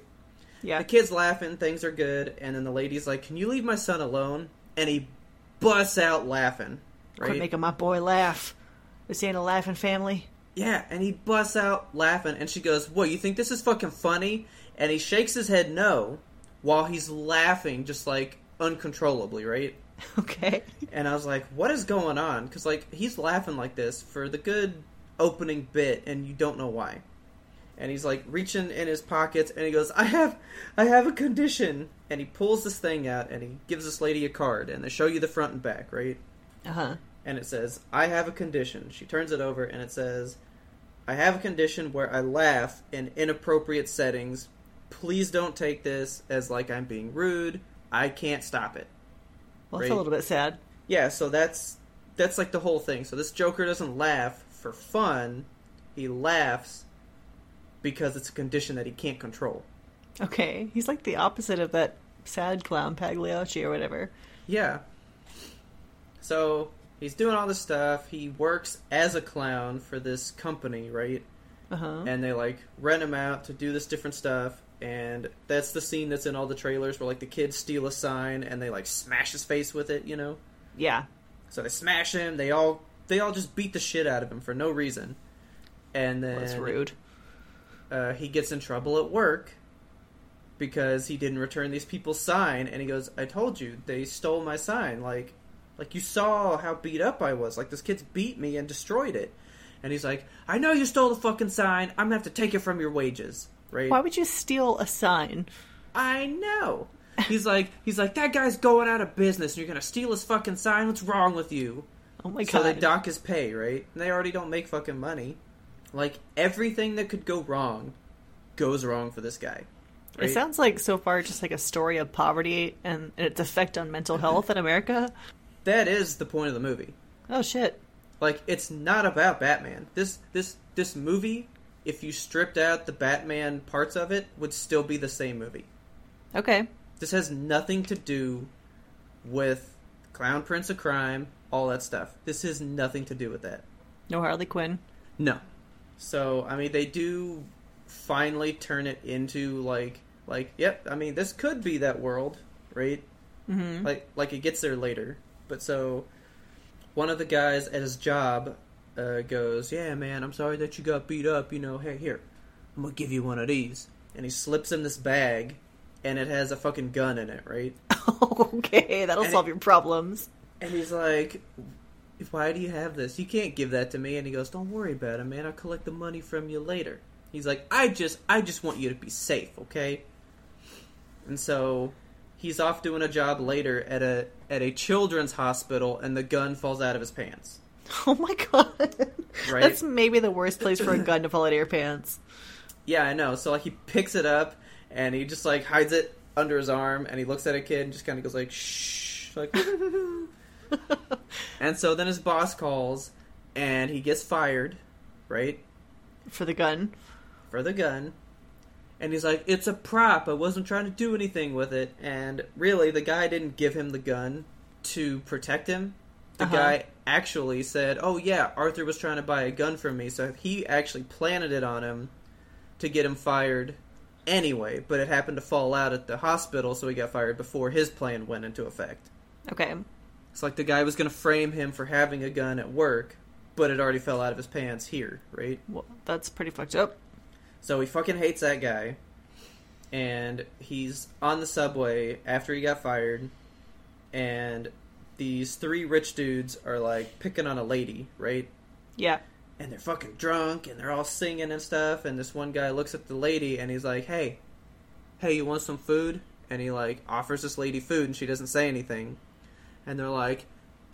Yeah. The kid's laughing, things are good, and then the lady's like, "Can you leave my son alone?" And he busts out laughing, Quit right? making my boy laugh. This ain't a laughing family. Yeah, and he busts out laughing, and she goes, "What? You think this is fucking funny?" And he shakes his head no, while he's laughing just like uncontrollably, right? Okay. And I was like, "What is going on?" Because like he's laughing like this for the good opening bit, and you don't know why. And he's like reaching in his pockets, and he goes, "I have, I have a condition." And he pulls this thing out, and he gives this lady a card, and they show you the front and back, right? Uh huh. and it says, I have a condition. She turns it over and it says, I have a condition where I laugh in inappropriate settings. Please don't take this as like I'm being rude. I can't stop it. Well, it's Right. a little bit sad. Yeah, so that's that's like the whole thing. So this Joker doesn't laugh for fun. He laughs because it's a condition that he can't control. Okay. He's like the opposite of that sad clown Pagliacci or whatever. Yeah. So he's doing all this stuff. He works as a clown for this company, right? Uh huh. and they like rent him out to do this different stuff and that's the scene that's in all the trailers where like the kids steal a sign and they like smash his face with it you know Yeah. so they smash him they all they all just beat the shit out of him for no reason and then That's rude. Uh, he gets in trouble at work because he didn't return these people's sign and he goes i told you they stole my sign. Like like you saw how beat up i was. Like this kid's beat me and destroyed it. And he's like i know you stole the fucking sign. I'm gonna have to take it from your wages. Right? Why would you steal a sign? i know. He's like he's like that guy's going out of business and you're gonna steal his fucking sign? What's wrong with you? Oh my god. so they dock his pay, right? And they already don't make fucking money. Like everything that could go wrong goes wrong for this guy. It sounds like so far just like a story of poverty and its effect on mental health in America. that is the point of the movie. Oh shit. Like it's not about Batman. This this this movie, if you stripped out the Batman parts of it, would still be the same movie. Okay. This has nothing to do with Clown Prince of Crime, all that stuff. This has nothing to do with that. No Harley Quinn. No. So I mean, they do finally turn it into like like yep. I mean, this could be that world, right? Mm-hmm. Like like it gets there later. But so one of the guys at his job uh, goes, "Yeah, man, I'm sorry that you got beat up. You know, hey, here, I'm gonna give you one of these." And he slips him this bag, and it has a fucking gun in it, right? okay, that'll And solve it- your problems. And he's like, "Why do you have this? You can't give that to me." And he goes, "Don't worry about it, man. I'll collect the money from you later." He's like, "I just, I just want you to be safe, okay?" And so he's off doing a job later at a at a children's hospital, and the gun falls out of his pants. Oh my god. Right? That's maybe the worst place for a gun to fall out of your pants. Yeah, I know. So like he picks it up and he just like hides it under his arm, and he looks at a kid and just kind of goes like, "Shh," like. and so then his boss calls, and he gets fired, right? For the gun. for the gun. And he's like, it's a prop. I wasn't trying to do anything with it. And really, the guy didn't give him the gun to protect him. The Uh-huh. guy actually said, oh, yeah, Arthur was trying to buy a gun from me. So he actually planted it on him to get him fired anyway. But it happened to fall out at the hospital, so he got fired before his plan went into effect. Okay. It's like the guy was going to frame him for having a gun at work, but it already fell out of his pants here, right? Well, that's pretty fucked up. So he fucking hates that guy. And he's on the subway after he got fired. And these three rich dudes are like picking on a lady, right? Yeah. And they're fucking drunk and they're all singing and stuff. And this one guy looks at the lady and he's like, hey, hey, you want some food? And he like offers this lady food and she doesn't say anything. And they're like,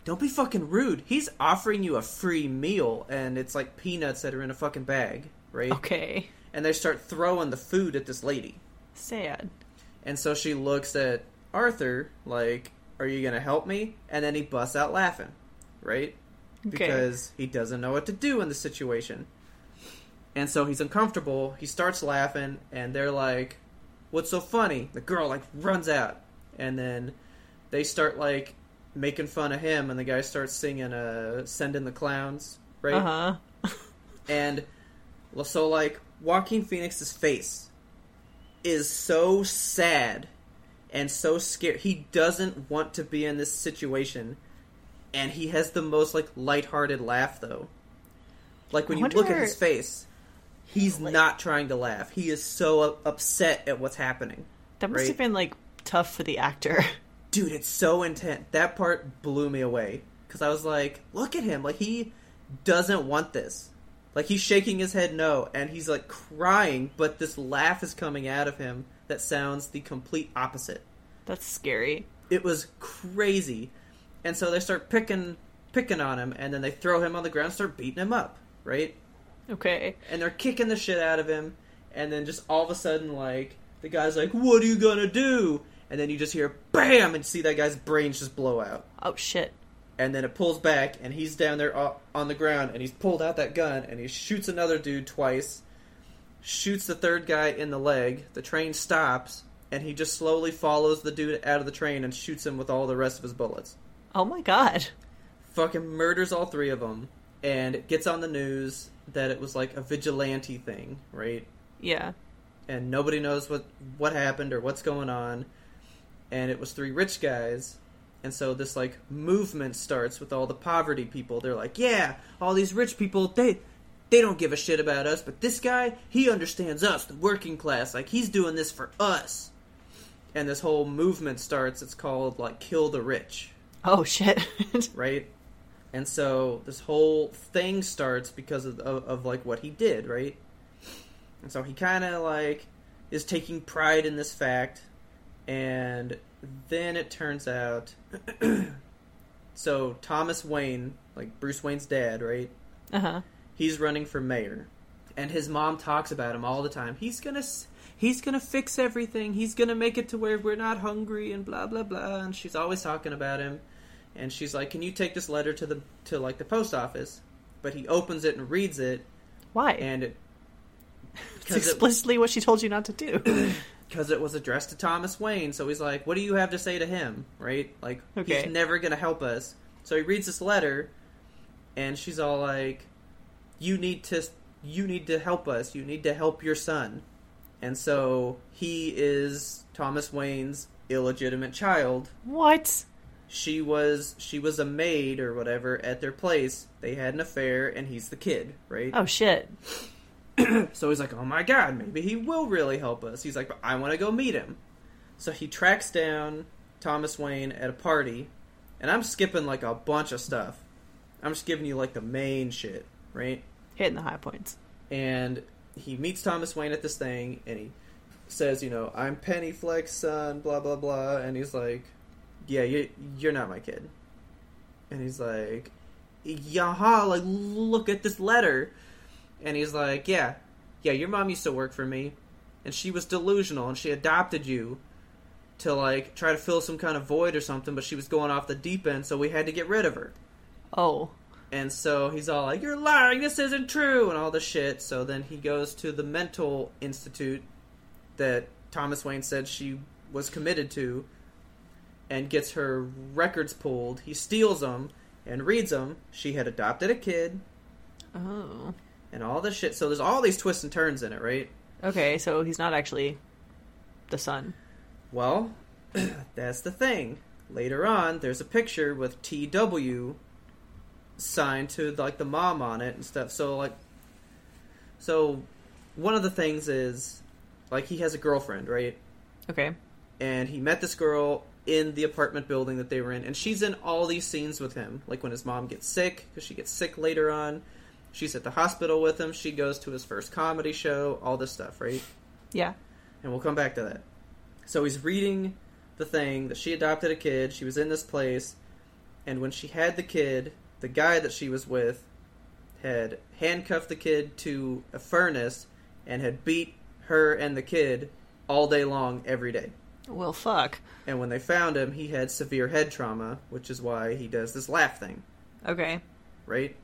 don't be fucking rude. He's offering you a free meal and it's like peanuts that are in a fucking bag, right? Okay. and they start throwing the food at this lady. Sad. And so she looks at Arthur, like, "Are you gonna help me?" And then he busts out laughing, right? Okay. Because he doesn't know what to do in the situation. And so he's uncomfortable. He starts laughing, and they're like, "What's so funny?" The girl like runs out, and then they start like making fun of him, and the guy starts singing uh, "Send in the Clowns," right? Uh huh. And so like Joaquin Phoenix's face is so sad and so scared. He doesn't want to be in this situation, and he has the most like lighthearted laugh though. Like when you look at his face, he's Like- not trying to laugh. He is so u- upset at what's happening. That must Right. have been like tough for the actor. Dude, it's so intense. That part blew me away because I was like, look at him. Like he doesn't want this. Like he's shaking his head no, and he's like crying, but this laugh is coming out of him that sounds the complete opposite. That's scary. It was crazy, and so they start picking picking on him, and then they throw him on the ground, start beating him up, right? Okay. and they're kicking the shit out of him and then just all of a sudden like the guy's like what are you gonna do and then you just hear bam and see that guy's brains just blow out Oh shit. and then it pulls back and he's down there uh, on the ground and he's pulled out that gun and he shoots another dude twice shoots the third guy in the leg the train stops and he just slowly follows the dude out of the train and shoots him with all the rest of his bullets Oh my god. fucking murders all three of them and it gets on the news that it was like a vigilante thing right Yeah. and nobody knows what what happened or what's going on and it was three rich guys. And so this like movement starts with all the poverty people. They're like yeah all these rich people they they don't give a shit about us but this guy he understands us the working class. Like he's doing this for us. And this whole movement starts. It's called like kill the rich. Oh shit. right? And so this whole thing starts because of, of, of like what he did, right? And so he kind of like is taking pride in this fact, and then it turns out. so Thomas Wayne, like Bruce Wayne's dad, right? uh huh. He's running for mayor, and his mom talks about him all the time. He's gonna. He's gonna fix everything. He's gonna make it to where we're not hungry and blah blah blah. And she's always talking about him and she's like, "Can you take this letter to the to like the post office?" But he opens it and reads it, Why? and it it's because it, explicitly what she told you not to do. because it was addressed to Thomas Wayne. So he's like, "What do you have to say to him?" Right? Like Okay. he's never gonna help us. So he reads this letter, and she's all like, "You need to you need to help us. You need to help your son." And so he is Thomas Wayne's illegitimate child what? she was she was a maid or whatever at their place. They had an affair, and he's the kid, right? Oh shit. So he's like, "Oh my god, maybe he will really help us." He's like, "But I want to go meet him." So he tracks down Thomas Wayne at a party, and I'm skipping like a bunch of stuff. I'm just giving you like the main shit, right? Hitting the high points. and he meets Thomas Wayne at this thing, and he says, "You know, I'm Penny Fleck's son," blah blah blah, and he's like, "Yeah, you you're not my kid," and he's like, "Yaha, like look at this letter," and he's like, "Yeah, yeah, your mom used to work for me, and she was delusional, and she adopted you." To like try to fill some kind of void or something, but she was going off the deep end, so we had to get rid of her. Oh. And so he's all like, You're lying, this isn't true, and all this shit. So then he goes to the mental institute that Thomas Wayne said she was committed to and gets her records pulled. He steals them and reads them. She had adopted a kid Oh. And all this shit. So there's all these twists and turns in it, right? Okay, so he's not actually the son. Well, that's the thing. Later on, there's a picture with TW signed to like the mom on it and stuff. So like, so one of the things is like he has a girlfriend, right? Okay. And he met this girl in the apartment building that they were in, and she's in all these scenes with him. Like when his mom gets sick, because she gets sick later on. She's at the hospital with him. She goes to his first comedy show. All this stuff, right? Yeah. and we'll come back to that. So he's reading the thing that she adopted a kid, she was in this place, and when she had the kid, the guy that she was with had handcuffed the kid to a furnace and had beat her and the kid all day long every day. Well, fuck. And when they found him, he had severe head trauma, which is why he does this laugh thing, Okay. right?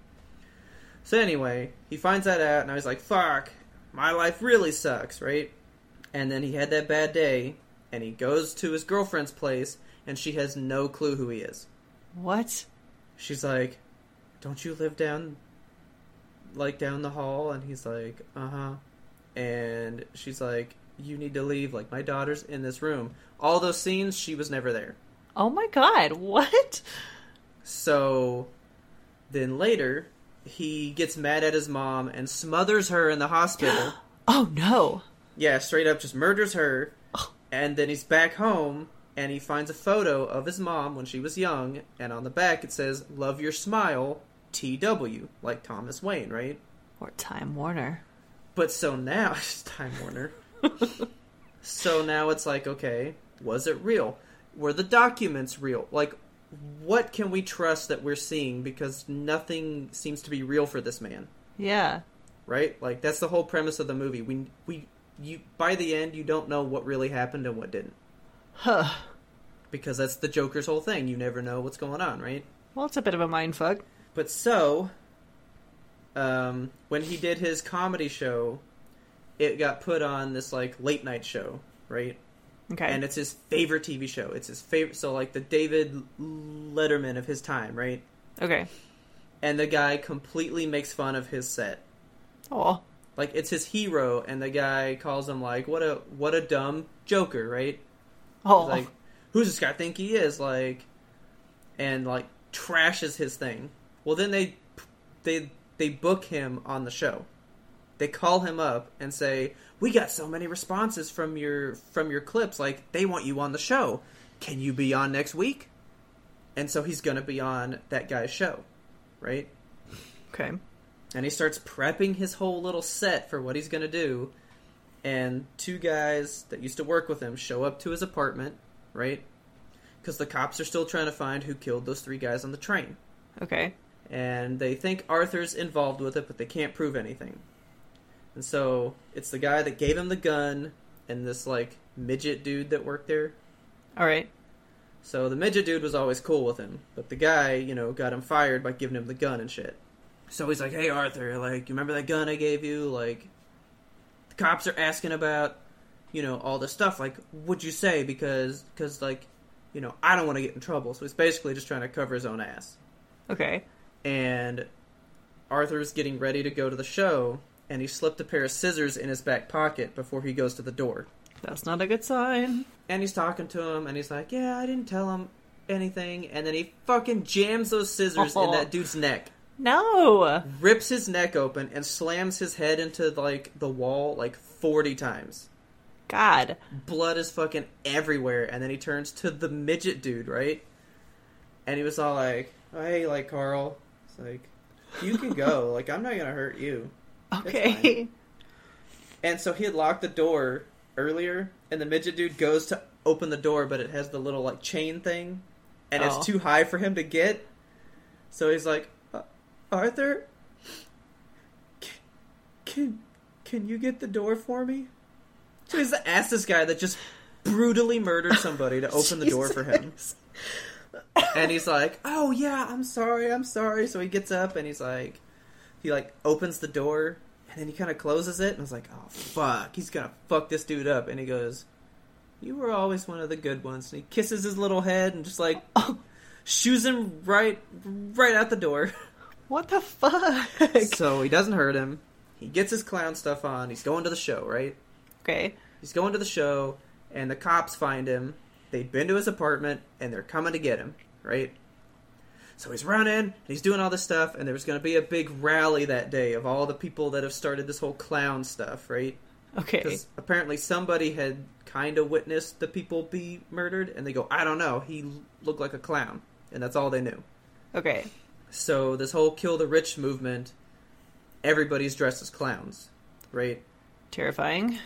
So anyway, he finds that out, and I was like, "Fuck, my life really sucks," right? And then he had that bad day, and he goes to his girlfriend's place, and she has no clue who he is. What? She's like, "Don't you live down, like down the hall?" And he's like, "Uh huh." And she's like, "You need to leave. Like my daughter's in this room." All those scenes, she was never there. Oh my god, what? So then later, he gets mad at his mom and smothers her in the hospital. Oh no. yeah, straight up just murders her. Oh. And then he's back home and he finds a photo of his mom when she was young. And on the back it says, Love your smile, TW, like Thomas Wayne, right? Or Time Warner. But so now, it's Time Warner. so now it's like, okay, was it real? Were the documents real? Like, what can we trust that we're seeing? Because nothing seems to be real for this man, Yeah. right? Like that's the whole premise of the movie. We we you by the end you don't know what really happened and what didn't, Huh. because that's the Joker's whole thing. You never know what's going on, right? Well, it's a bit of a mindfuck. But so, um, when he did his comedy show, it got put on this like late night show, right? Okay. And it's his favorite TV show. It's his favorite. So like the David Letterman of his time, right? okay. And the guy completely makes fun of his set. Oh. Like it's his hero, and the guy calls him like, "What a what a dumb Joker," right? Oh. He's like, who's this guy think he is? Like, and like trashes his thing. Well, then they they they book him on the show. They call him up and say, "We got so many responses from your from your clips. Like, they want you on the show. Can you be on next week?" And so he's gonna be on that guy's show, right? okay. and he starts prepping his whole little set for what he's going to do and two guys that used to work with him show up to his apartment right because the cops are still trying to find who killed those three guys on the train Okay. and they think arthur's involved with it but they can't prove anything and so it's the guy that gave him the gun and this like midget dude that worked there All right. so the midget dude was always cool with him, but the guy, you know, got him fired by giving him the gun and shit. So he's like, "Hey Arthur, like, you remember that gun I gave you? Like, the cops are asking about, you know, all this stuff. Like, what'd you say? Because, because, like, you know, I don't want to get in trouble. So he's basically just trying to cover his own ass. Okay. And Arthur's getting ready to go to the show, and he slipped a pair of scissors in his back pocket before he goes to the door. That's not a good sign. And he's talking to him, and he's like, "Yeah, I didn't tell him anything." And then he fucking jams those scissors in Oh. that dude's neck, No. rips his neck open, and slams his head into like the wall like forty times. God. Blood is fucking everywhere, and then he turns to the midget dude, right? And he was all like, oh, "Hey, like Carl, it's like you can go. like I'm not gonna hurt you." Okay. And so he had locked the door earlier, and the midget dude goes to open the door, but it has the little like chain thing, and Oh. it's too high for him to get. So he's like, "Uh, "Arthur, can, can can you get the door for me?" So he's asked this guy that just brutally murdered somebody to open the door for him. And he's like, "Oh yeah, I'm sorry, I'm sorry." So he gets up and he's like, he like opens the door and then he kind of closes it and I was like, "Oh fuck, he's gonna fuck this dude up." And he goes, "You were always one of the good ones." And he kisses his little head and just like oh. shoos him right, right out the door. What the fuck? so he doesn't hurt him. He gets his clown stuff on. He's going to the show, right? Okay. He's going to the show, and the cops find him. They've been to his apartment, and they're coming to get him, right? So he's running, and he's doing all this stuff, and there was going to be a big rally that day of all the people that have started this whole clown stuff, right? Okay. Because apparently somebody had kind of witnessed the people be murdered, and they go, I don't know, he looked like a clown, and that's all they knew. Okay. So this whole kill the rich movement, everybody's dressed as clowns, right? Terrifying.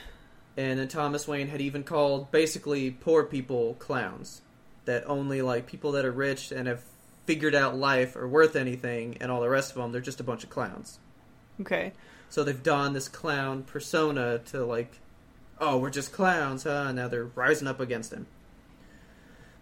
And then Thomas Wayne had even called basically poor people clowns. That only like people that are rich and have figured out life are worth anything, and all the rest of them, they're just a bunch of clowns. Okay. So they've donned this clown persona to like oh, we're just clowns, huh? And now they're rising up against him.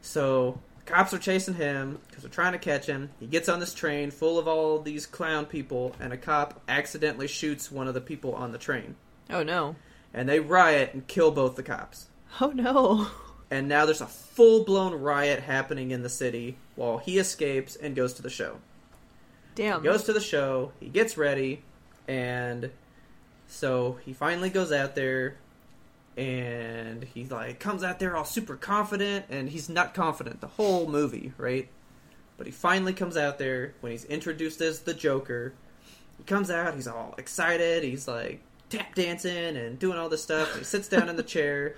So cops are chasing him because they're trying to catch him. He gets on this train full of all these clown people, and a cop accidentally shoots one of the people on the train. Oh no. And they riot and kill both the cops. Oh no. And now there's a full blown riot happening in the city while he escapes and goes to the show. Damn. He goes to the show, he gets ready, and so he finally goes out there and he like comes out there all super confident and he's not confident the whole movie, right? But he finally comes out there when he's introduced as the Joker. He comes out, he's all excited, he's like tap dancing and doing all this stuff. He sits down in the chair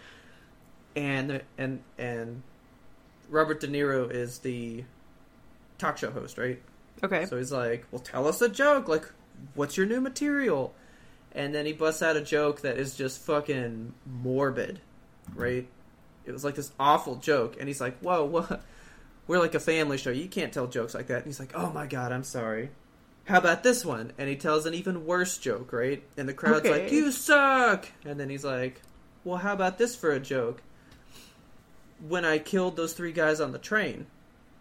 and and and Robert De Niro is the talk show host, right? okay. So he's like, "Well, tell us a joke. Like, what's your new material?" And then he busts out a joke that is just fucking morbid, right? It was like this awful joke, and he's like, "Whoa, what? We're like a family show. You can't tell jokes like that." And he's like, "Oh my god, I'm sorry." How about this one? And he tells an even worse joke, right? And the crowd's Okay. like, "You suck!" And then he's like, "Well, how about this for a joke?" When I killed those three guys on the train,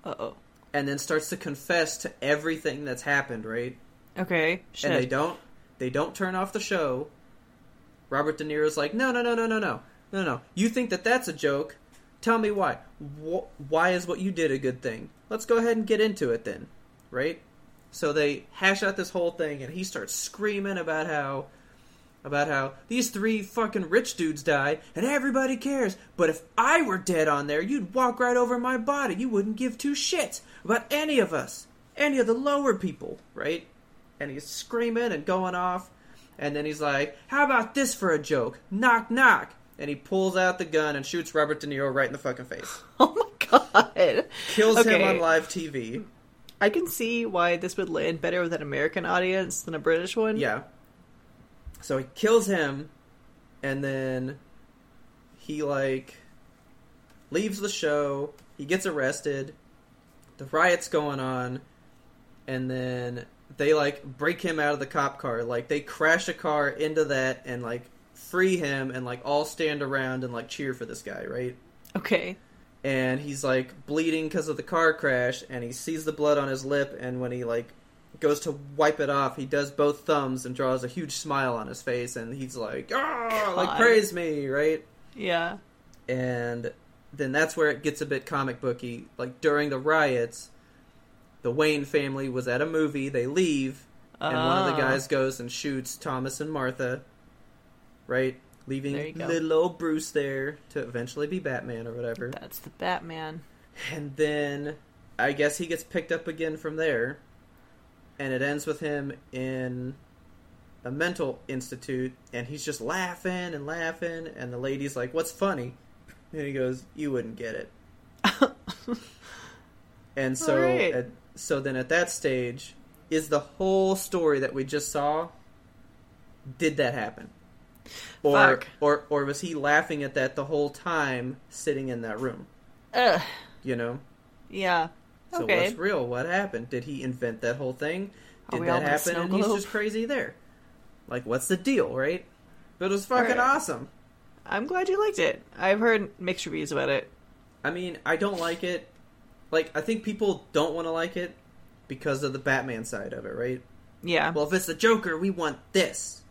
Uh oh. and then starts to confess to everything that's happened, right? Okay. Shit. and they don't they don't turn off the show. Robert De Niro's like, no, no, no, no, no, no, no, no. You think that that's a joke? Tell me why. Wh- why is what you did a good thing? Let's go ahead and get into it then, right? So they hash out this whole thing, and he starts screaming about how about how these three fucking rich dudes die and everybody cares. But if I were dead on there, you'd walk right over my body. You wouldn't give two shits about any of us, any of the lower people, right? And he's screaming and going off. And then he's like, How about this for a joke? Knock, knock. And he pulls out the gun and shoots Robert De Niro right in the fucking face. Oh my god. Kills him on live TV. I can see why this would land better with an American audience than a British one. Yeah. So he kills him, and then he like leaves the show. He gets arrested. The riot's going on, and then they like break him out of the cop car. Like they crash a car into that and like free him, and like all stand around and like cheer for this guy, right? Okay. and he's like bleeding because of the car crash and he sees the blood on his lip and when he like goes to wipe it off. He does both thumbs and draws a huge smile on his face and he's like ah like praise me right? Yeah. and then that's where it gets a bit comic booky. Like during the riots the wayne family was at a movie. They leave and one of the Oh. guys goes and shoots thomas and martha right? Leaving little old bruce there to eventually be batman or whatever. That's the Batman. and then I guess he gets picked up again from there, and it ends with him in a mental institute, and he's just laughing and laughing, and the lady's like, "What's funny?" And he goes, "You wouldn't get it." and so, Alright. at, so then at that stage, is the whole story that we just saw? Did that happen? Or, Fuck. or or was he laughing at that the whole time sitting in that room? Ugh. You know, Yeah. So okay. what's real? What happened? Did he invent that whole thing? Did that happen? And he's just crazy there. Like, what's the deal, right? But it was fucking Alright. awesome. I'm glad you liked it. I've heard mixed reviews about it. I mean, I don't like it. Like, I think people don't want to like it because of the Batman side of it, right? Yeah. Well, if it's the Joker, we want this.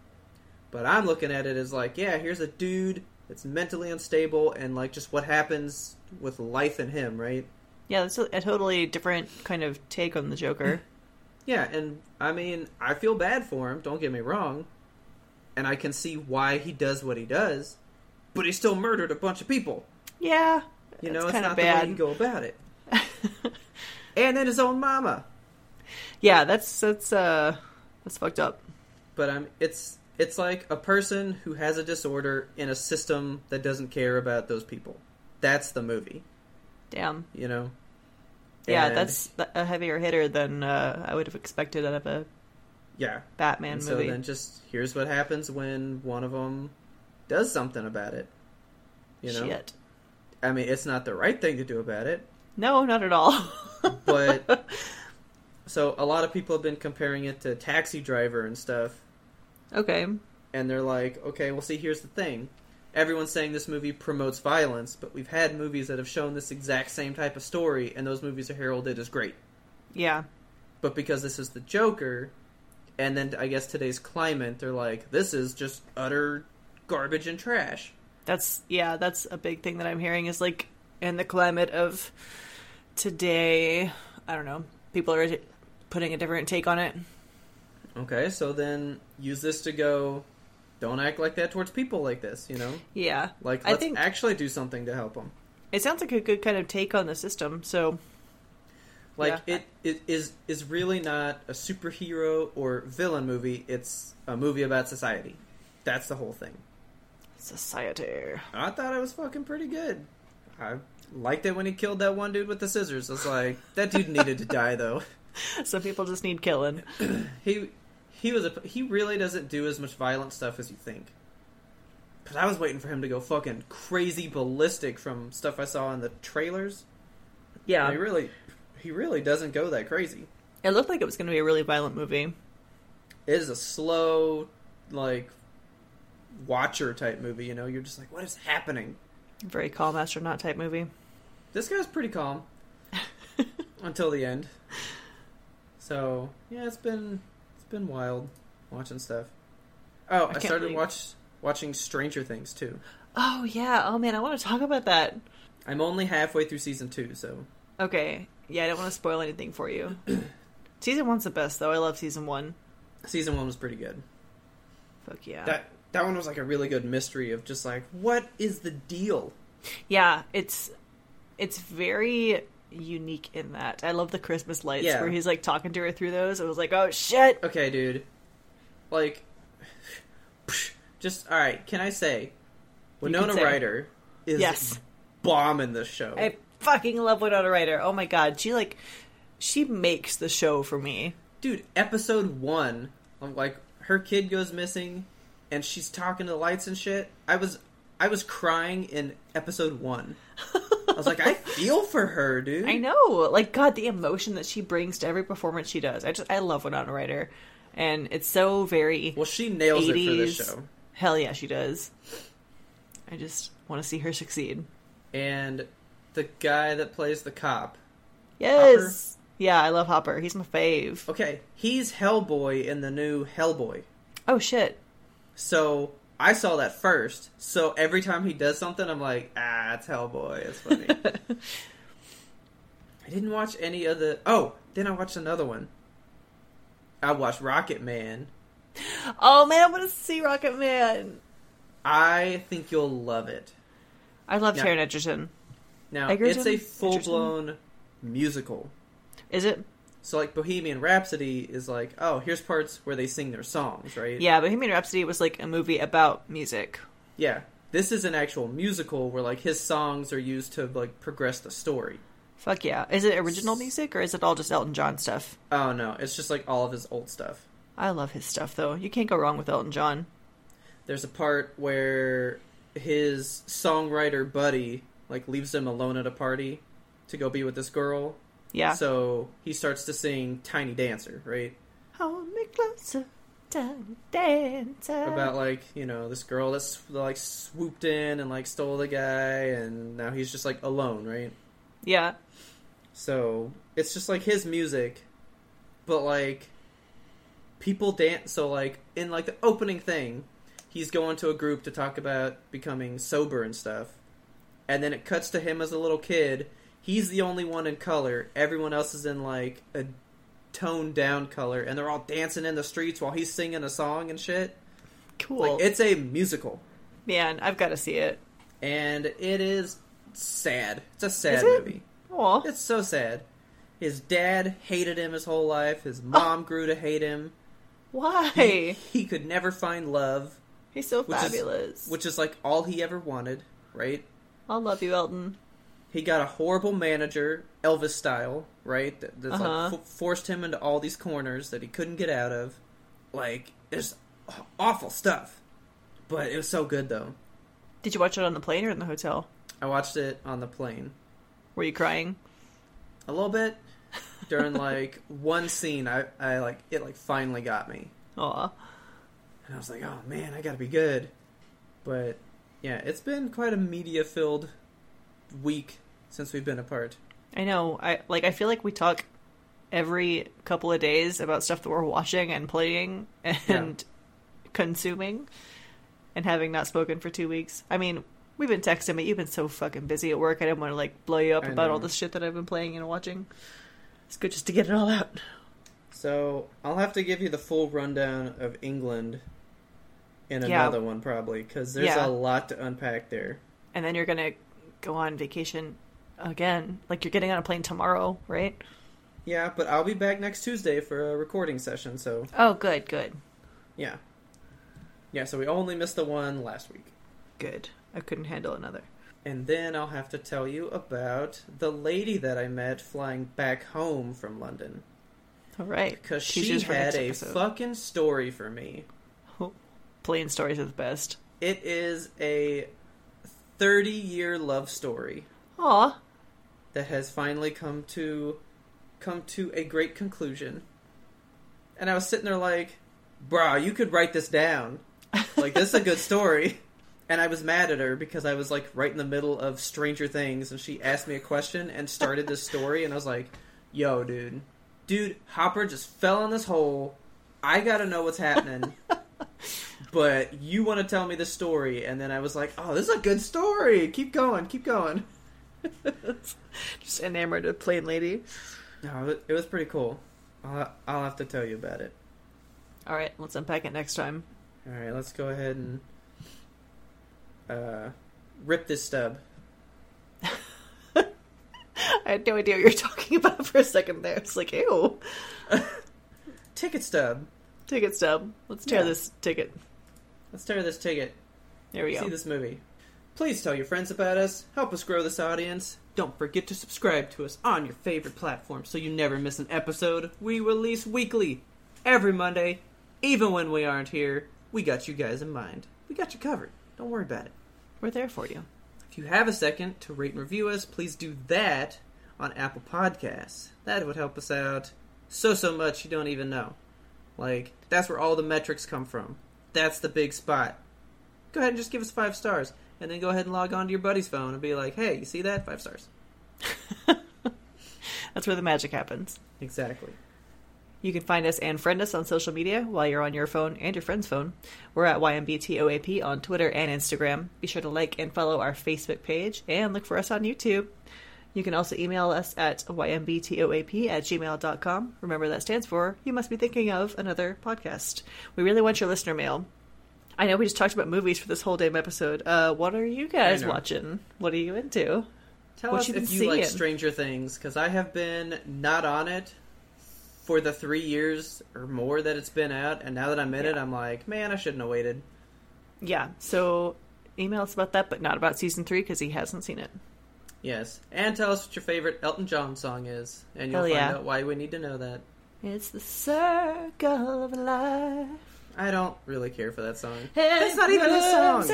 But I'm looking at it as like, yeah, here's a dude that's mentally unstable, and like just what happens with life in him, right? Yeah, that's a, a totally different kind of take on the Joker. Yeah, and I mean, I feel bad for him, don't get me wrong. And I can see why he does what he does, but he still murdered a bunch of people. yeah. You know, it's not the bad. way you go about it. and then his own mama. yeah, that's that's uh that's fucked up. But I'm um it's it's like a person who has a disorder in a system that doesn't care about those people. That's the movie, Damn. you know. Yeah, And- that's a heavier hitter than uh, I would have expected out of a yeah. Batman And so then just here's what happens when one of them does something about it. You know, Shit. I mean, it's not the right thing to do about it, No, not at all. but so a lot of people have been comparing it to Taxi Driver and stuff, okay. and they're like, okay, well, see, here's the thing: everyone's saying this movie promotes violence, but we've had movies that have shown this exact same type of story, and those movies are heralded as great. Yeah. But because this is the Joker, and then I guess today's climate, they're like, this is just utter garbage and trash. That's yeah, that's a big thing that I'm hearing is like in the climate of today, I don't know, people are putting a different take on it. Okay, so then use this to go. Don't act like that towards people like this, you know. Yeah. Like, I let's think actually do something to help them. it sounds like a good kind of take on the system. So Like Yeah. it, it is is really not a superhero or villain movie. It's a movie about society. That's the whole thing. society. I thought it was fucking pretty good. I liked it when he killed that one dude with the scissors. I was like, that dude needed to die though. Some people just need killing. He he was a he really doesn't do as much violent stuff as you think. Cause I was waiting for him to go fucking crazy ballistic from stuff I saw in the trailers. Yeah. He really he really doesn't go that crazy. It looked like it was going to be a really violent movie. It is a slow, like watcher type movie. You know, you're just like, what is happening? Very calm astronaut type movie. This guy's pretty calm until the end. So yeah, it's been been wild watching stuff. Oh, I, can't started watch watching Stranger Things too. Oh yeah. Oh man, I want to talk about that. I'm only halfway through season two, so Okay. Yeah, I don't want to spoil anything for you. season one's the best though. I love season one. season one was pretty good. Fuck yeah. That that one was like a really good mystery of just like what is the deal? Yeah, it's it's very unique in that. I love the Christmas lights Yeah. where he's like talking to her through those. I was like, oh shit. Okay, dude. Like, just all right. Can I say, Winona say. Ryder is Yes. bomb in this show. I fucking love Winona Ryder. Oh my god, she like she makes the show for me. Dude, episode one, I'm like her kid goes missing, and she's talking to the lights and shit. I was, I was crying in episode one. I was like, I feel for her, dude. I know, like God, the emotion that she brings to every performance she does. I just I love Winona Ryder, and it's so very Well, she nails it for this show. Hell yeah, she does. I just want to see her succeed. And the guy that plays the cop, Yes. Yeah, I love Hopper. He's my fave. okay, he's Hellboy in the new Hellboy. Oh shit. So I saw that first. So every time he does something, I'm like, ah, it's Hellboy. It's funny. I didn't watch any of the. Oh, then I watched another one. I watched Rocketman. Oh man, I want to see Rocketman. I think you'll love it. I love Yeah. Taron Egerton. Now Egerton? it's a full blown musical. Is it? So like Bohemian Rhapsody is like, oh, here's parts where they sing their songs, right? Yeah, Bohemian Rhapsody was like a movie about music. Yeah. This is an actual musical where like his songs are used to like progress the story. Fuck yeah. Is it original music or is it all just Elton John stuff? Oh no, it's just like all of his old stuff. I love his stuff though. You can't go wrong with Elton John. There's a part where his songwriter buddy like leaves him alone at a party to go be with this girl. Yeah. So he starts to sing Tiny Dancer, right? Hold me closer, tiny dancer. About like, you know, this girl that's like swooped in and like stole the guy and now he's just like alone, right? yeah. So it's just like his music, but like people dance. So like in like the opening thing, he's going to a group to talk about becoming sober and stuff, and then it cuts to him as a little kid. He's the only one in color. Everyone else is in like a toned down color, and they're all dancing in the streets while he's singing a song and shit. Cool. Like it's a musical, Man, I've got to see it. and it is sad. It's a sad it? movie. Aw. It's so sad. His dad hated him his whole life. His mom oh. grew to hate him. Why? He could never find love, He's so which is- fabulous. which is like all he ever wanted, right? I'll love you, Elton. He got a horrible manager, Elvis style, right? That, that's Uh-huh. like f- forced him into all these corners that he couldn't get out of. Like, it's awful stuff. But it was so good though. Did you watch it on the plane or in the hotel? I watched it on the plane Were you crying? a little bit during like one scene. I, I like it like finally got me. Aw. And I was like, oh man, I gotta be good. But Yeah, it's been quite a media filled week since we've been apart. I know. I like. I feel like we talk every couple of days about stuff that we're watching and playing and consuming, and having not spoken for two weeks. I mean, we've been texting, but you've been so fucking busy at work. I didn't want to like blow you up I about know. all this shit that I've been playing and watching. It's good just to get it all out. So I'll have to give you the full rundown of England in Yeah. another one probably because there's Yeah. a lot to unpack there. And then you're gonna go on vacation again. Like you're getting on a plane tomorrow, right? Yeah, but I'll be back next Tuesday for a recording session. So Oh, good, good, yeah, yeah. So we only missed the one last week, good. I couldn't handle another. and then I'll have to tell you about the lady that I met flying back home from London All right, because she had a fucking story for me. Plane stories are the best. It is a 30 year love story Aw, that has finally come to come to a great conclusion. And I was sitting there like, "Bruh, you could write this down. Like this is a good story." And I was mad at her because I was like right in the middle of Stranger Things and she asked me a question and started this story and I was like, "Yo, dude. Dude, Hopper just fell in this hole. I got to know what's happening." but you want to tell me the story and then I was like, "Oh, this is a good story. Keep going. Keep going." just enamored of plane lady. No, it- was pretty cool. I'll, I'll have to tell you about it. All right, let's unpack it next time. All right, let's go ahead and uh, rip this stub. I had no idea what you were talking about for a second there. It's like, ew. Ticket stub. Ticket stub. Let's tear Yeah. this ticket. Let's tear this ticket. There we go. See this movie. Please tell your friends about us. Help us grow this audience. Don't forget to subscribe to us on your favorite platform so you never miss an episode. We release weekly, every Monday. Even when we aren't here, we got you guys in mind. We got you covered. Don't worry about it. We're there for you. If you have a second to rate and review us, please do that on Apple Podcasts. That would help us out so, so much you don't even know. Like, that's where all the metrics come from. That's the big spot. Go ahead and just give us five stars. And then go ahead and log on to your buddy's phone and be like, hey, you see that? Five stars. That's where the magic happens. Exactly. You can find us and friend us on social media while you're on your phone and your friend's phone. We're at YMBTOAP on Twitter and Instagram. Be sure to like and follow our Facebook page and look for us on YouTube. You can also email us at ymbtoap at gmail.com. Remember, that stands for You Must Be Thinking of Another Podcast. We really want your listener mail. I know we just talked about movies for this whole damn episode. Uh, what are you guys watching? What are you into? Tell What us you if you like? Stranger Things, because I have been not on it for the three years or more that it's been out, and now that I'm in it, I'm like, man, I shouldn't have waited. Yeah, so email us about that, but not about season three because he hasn't seen it. Yes, and tell us what your favorite Elton John song is, and you'll Hell find yeah. out why we need to know that. It's the circle of life. I don't really care for that song. That's not even his song.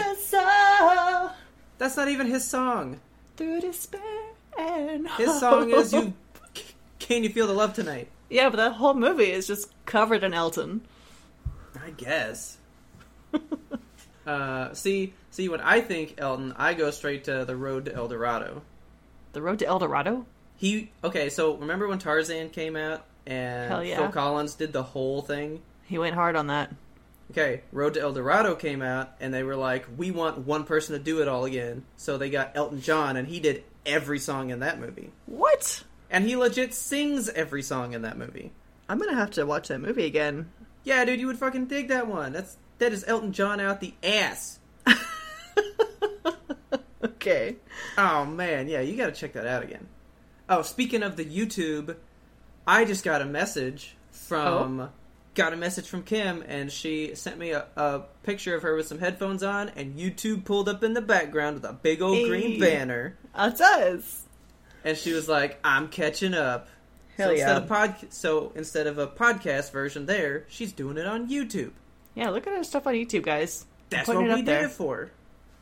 That's not even his song. Through despair and His song is "You Can You Feel the Love Tonight." Yeah, but that whole movie is just covered in Elton. I guess. uh, see, see, when I think Elton, I go straight to the Road to El Dorado. The Road to El Dorado. He okay, so remember when Tarzan came out and yeah. Phil Collins did the whole thing? He went hard on that. Okay, Road to El Dorado came out, and they were like, "We want one person to do it all again." So they got Elton John, and he did every song in that movie, What? and he legit sings every song in that movie. I'm gonna have to watch that movie again. Yeah, dude, you would fucking dig that one. That's that is Elton John out the ass. Okay. Oh man, yeah, you got to check that out again. Oh, speaking of the YouTube, I just got a message from oh. got a message from Kim, and she sent me a, a picture of her with some headphones on, and YouTube pulled up in the background with a big old green banner, It does. and she was like, "I'm catching up." Hell so yeah. instead of pod, so instead of a podcast version there, she's doing it on YouTube. Yeah, look at her stuff on YouTube, guys. That's what we did there. it for.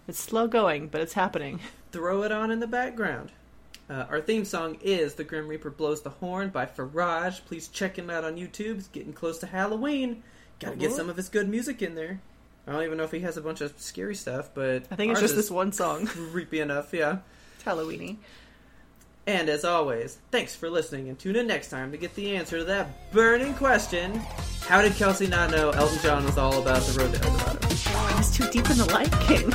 It's slow going, but it's happening. throw it on in the background. Uh, our theme song is The Grim Reaper Blows the Horn by Firage. Please check him out on YouTube. It's getting close to Halloween. Gotta get some of his good music in there. I don't even know if he has a bunch of scary stuff, but I think it's just this one song. creepy enough. Yeah. It's Halloweeny. And as always, thanks for listening and tune in next time to get the answer to that burning question. How did Kelsey not know Elton John was all about the road to El Dorado? Oh, I was too deep in the Lion King.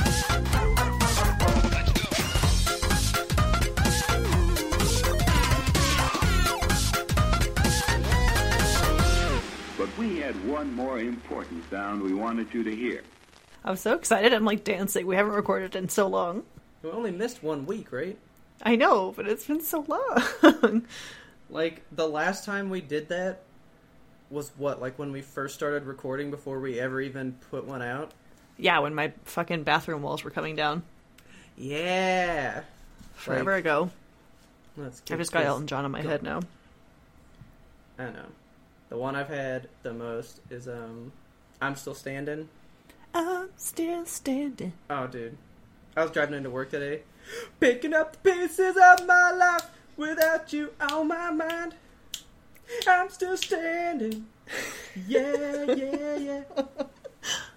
But we had one more important sound we wanted you to hear. I'm so excited. I'm like dancing. We haven't recorded in so long. We only missed one week, right? I know, but it's been so long. Like the last time we did that was what? Like when we first started recording before we ever even put one out? yeah, when my fucking bathroom walls were coming down Yeah. forever Like, ago. Let's I've just got Elton John in my head now. I know. The one I've had the most is um I'm still standing. I'm still standing. Oh dude. I was driving into work today. Picking up the pieces of my life without you on my mind. I'm still standing. Yeah, yeah, yeah.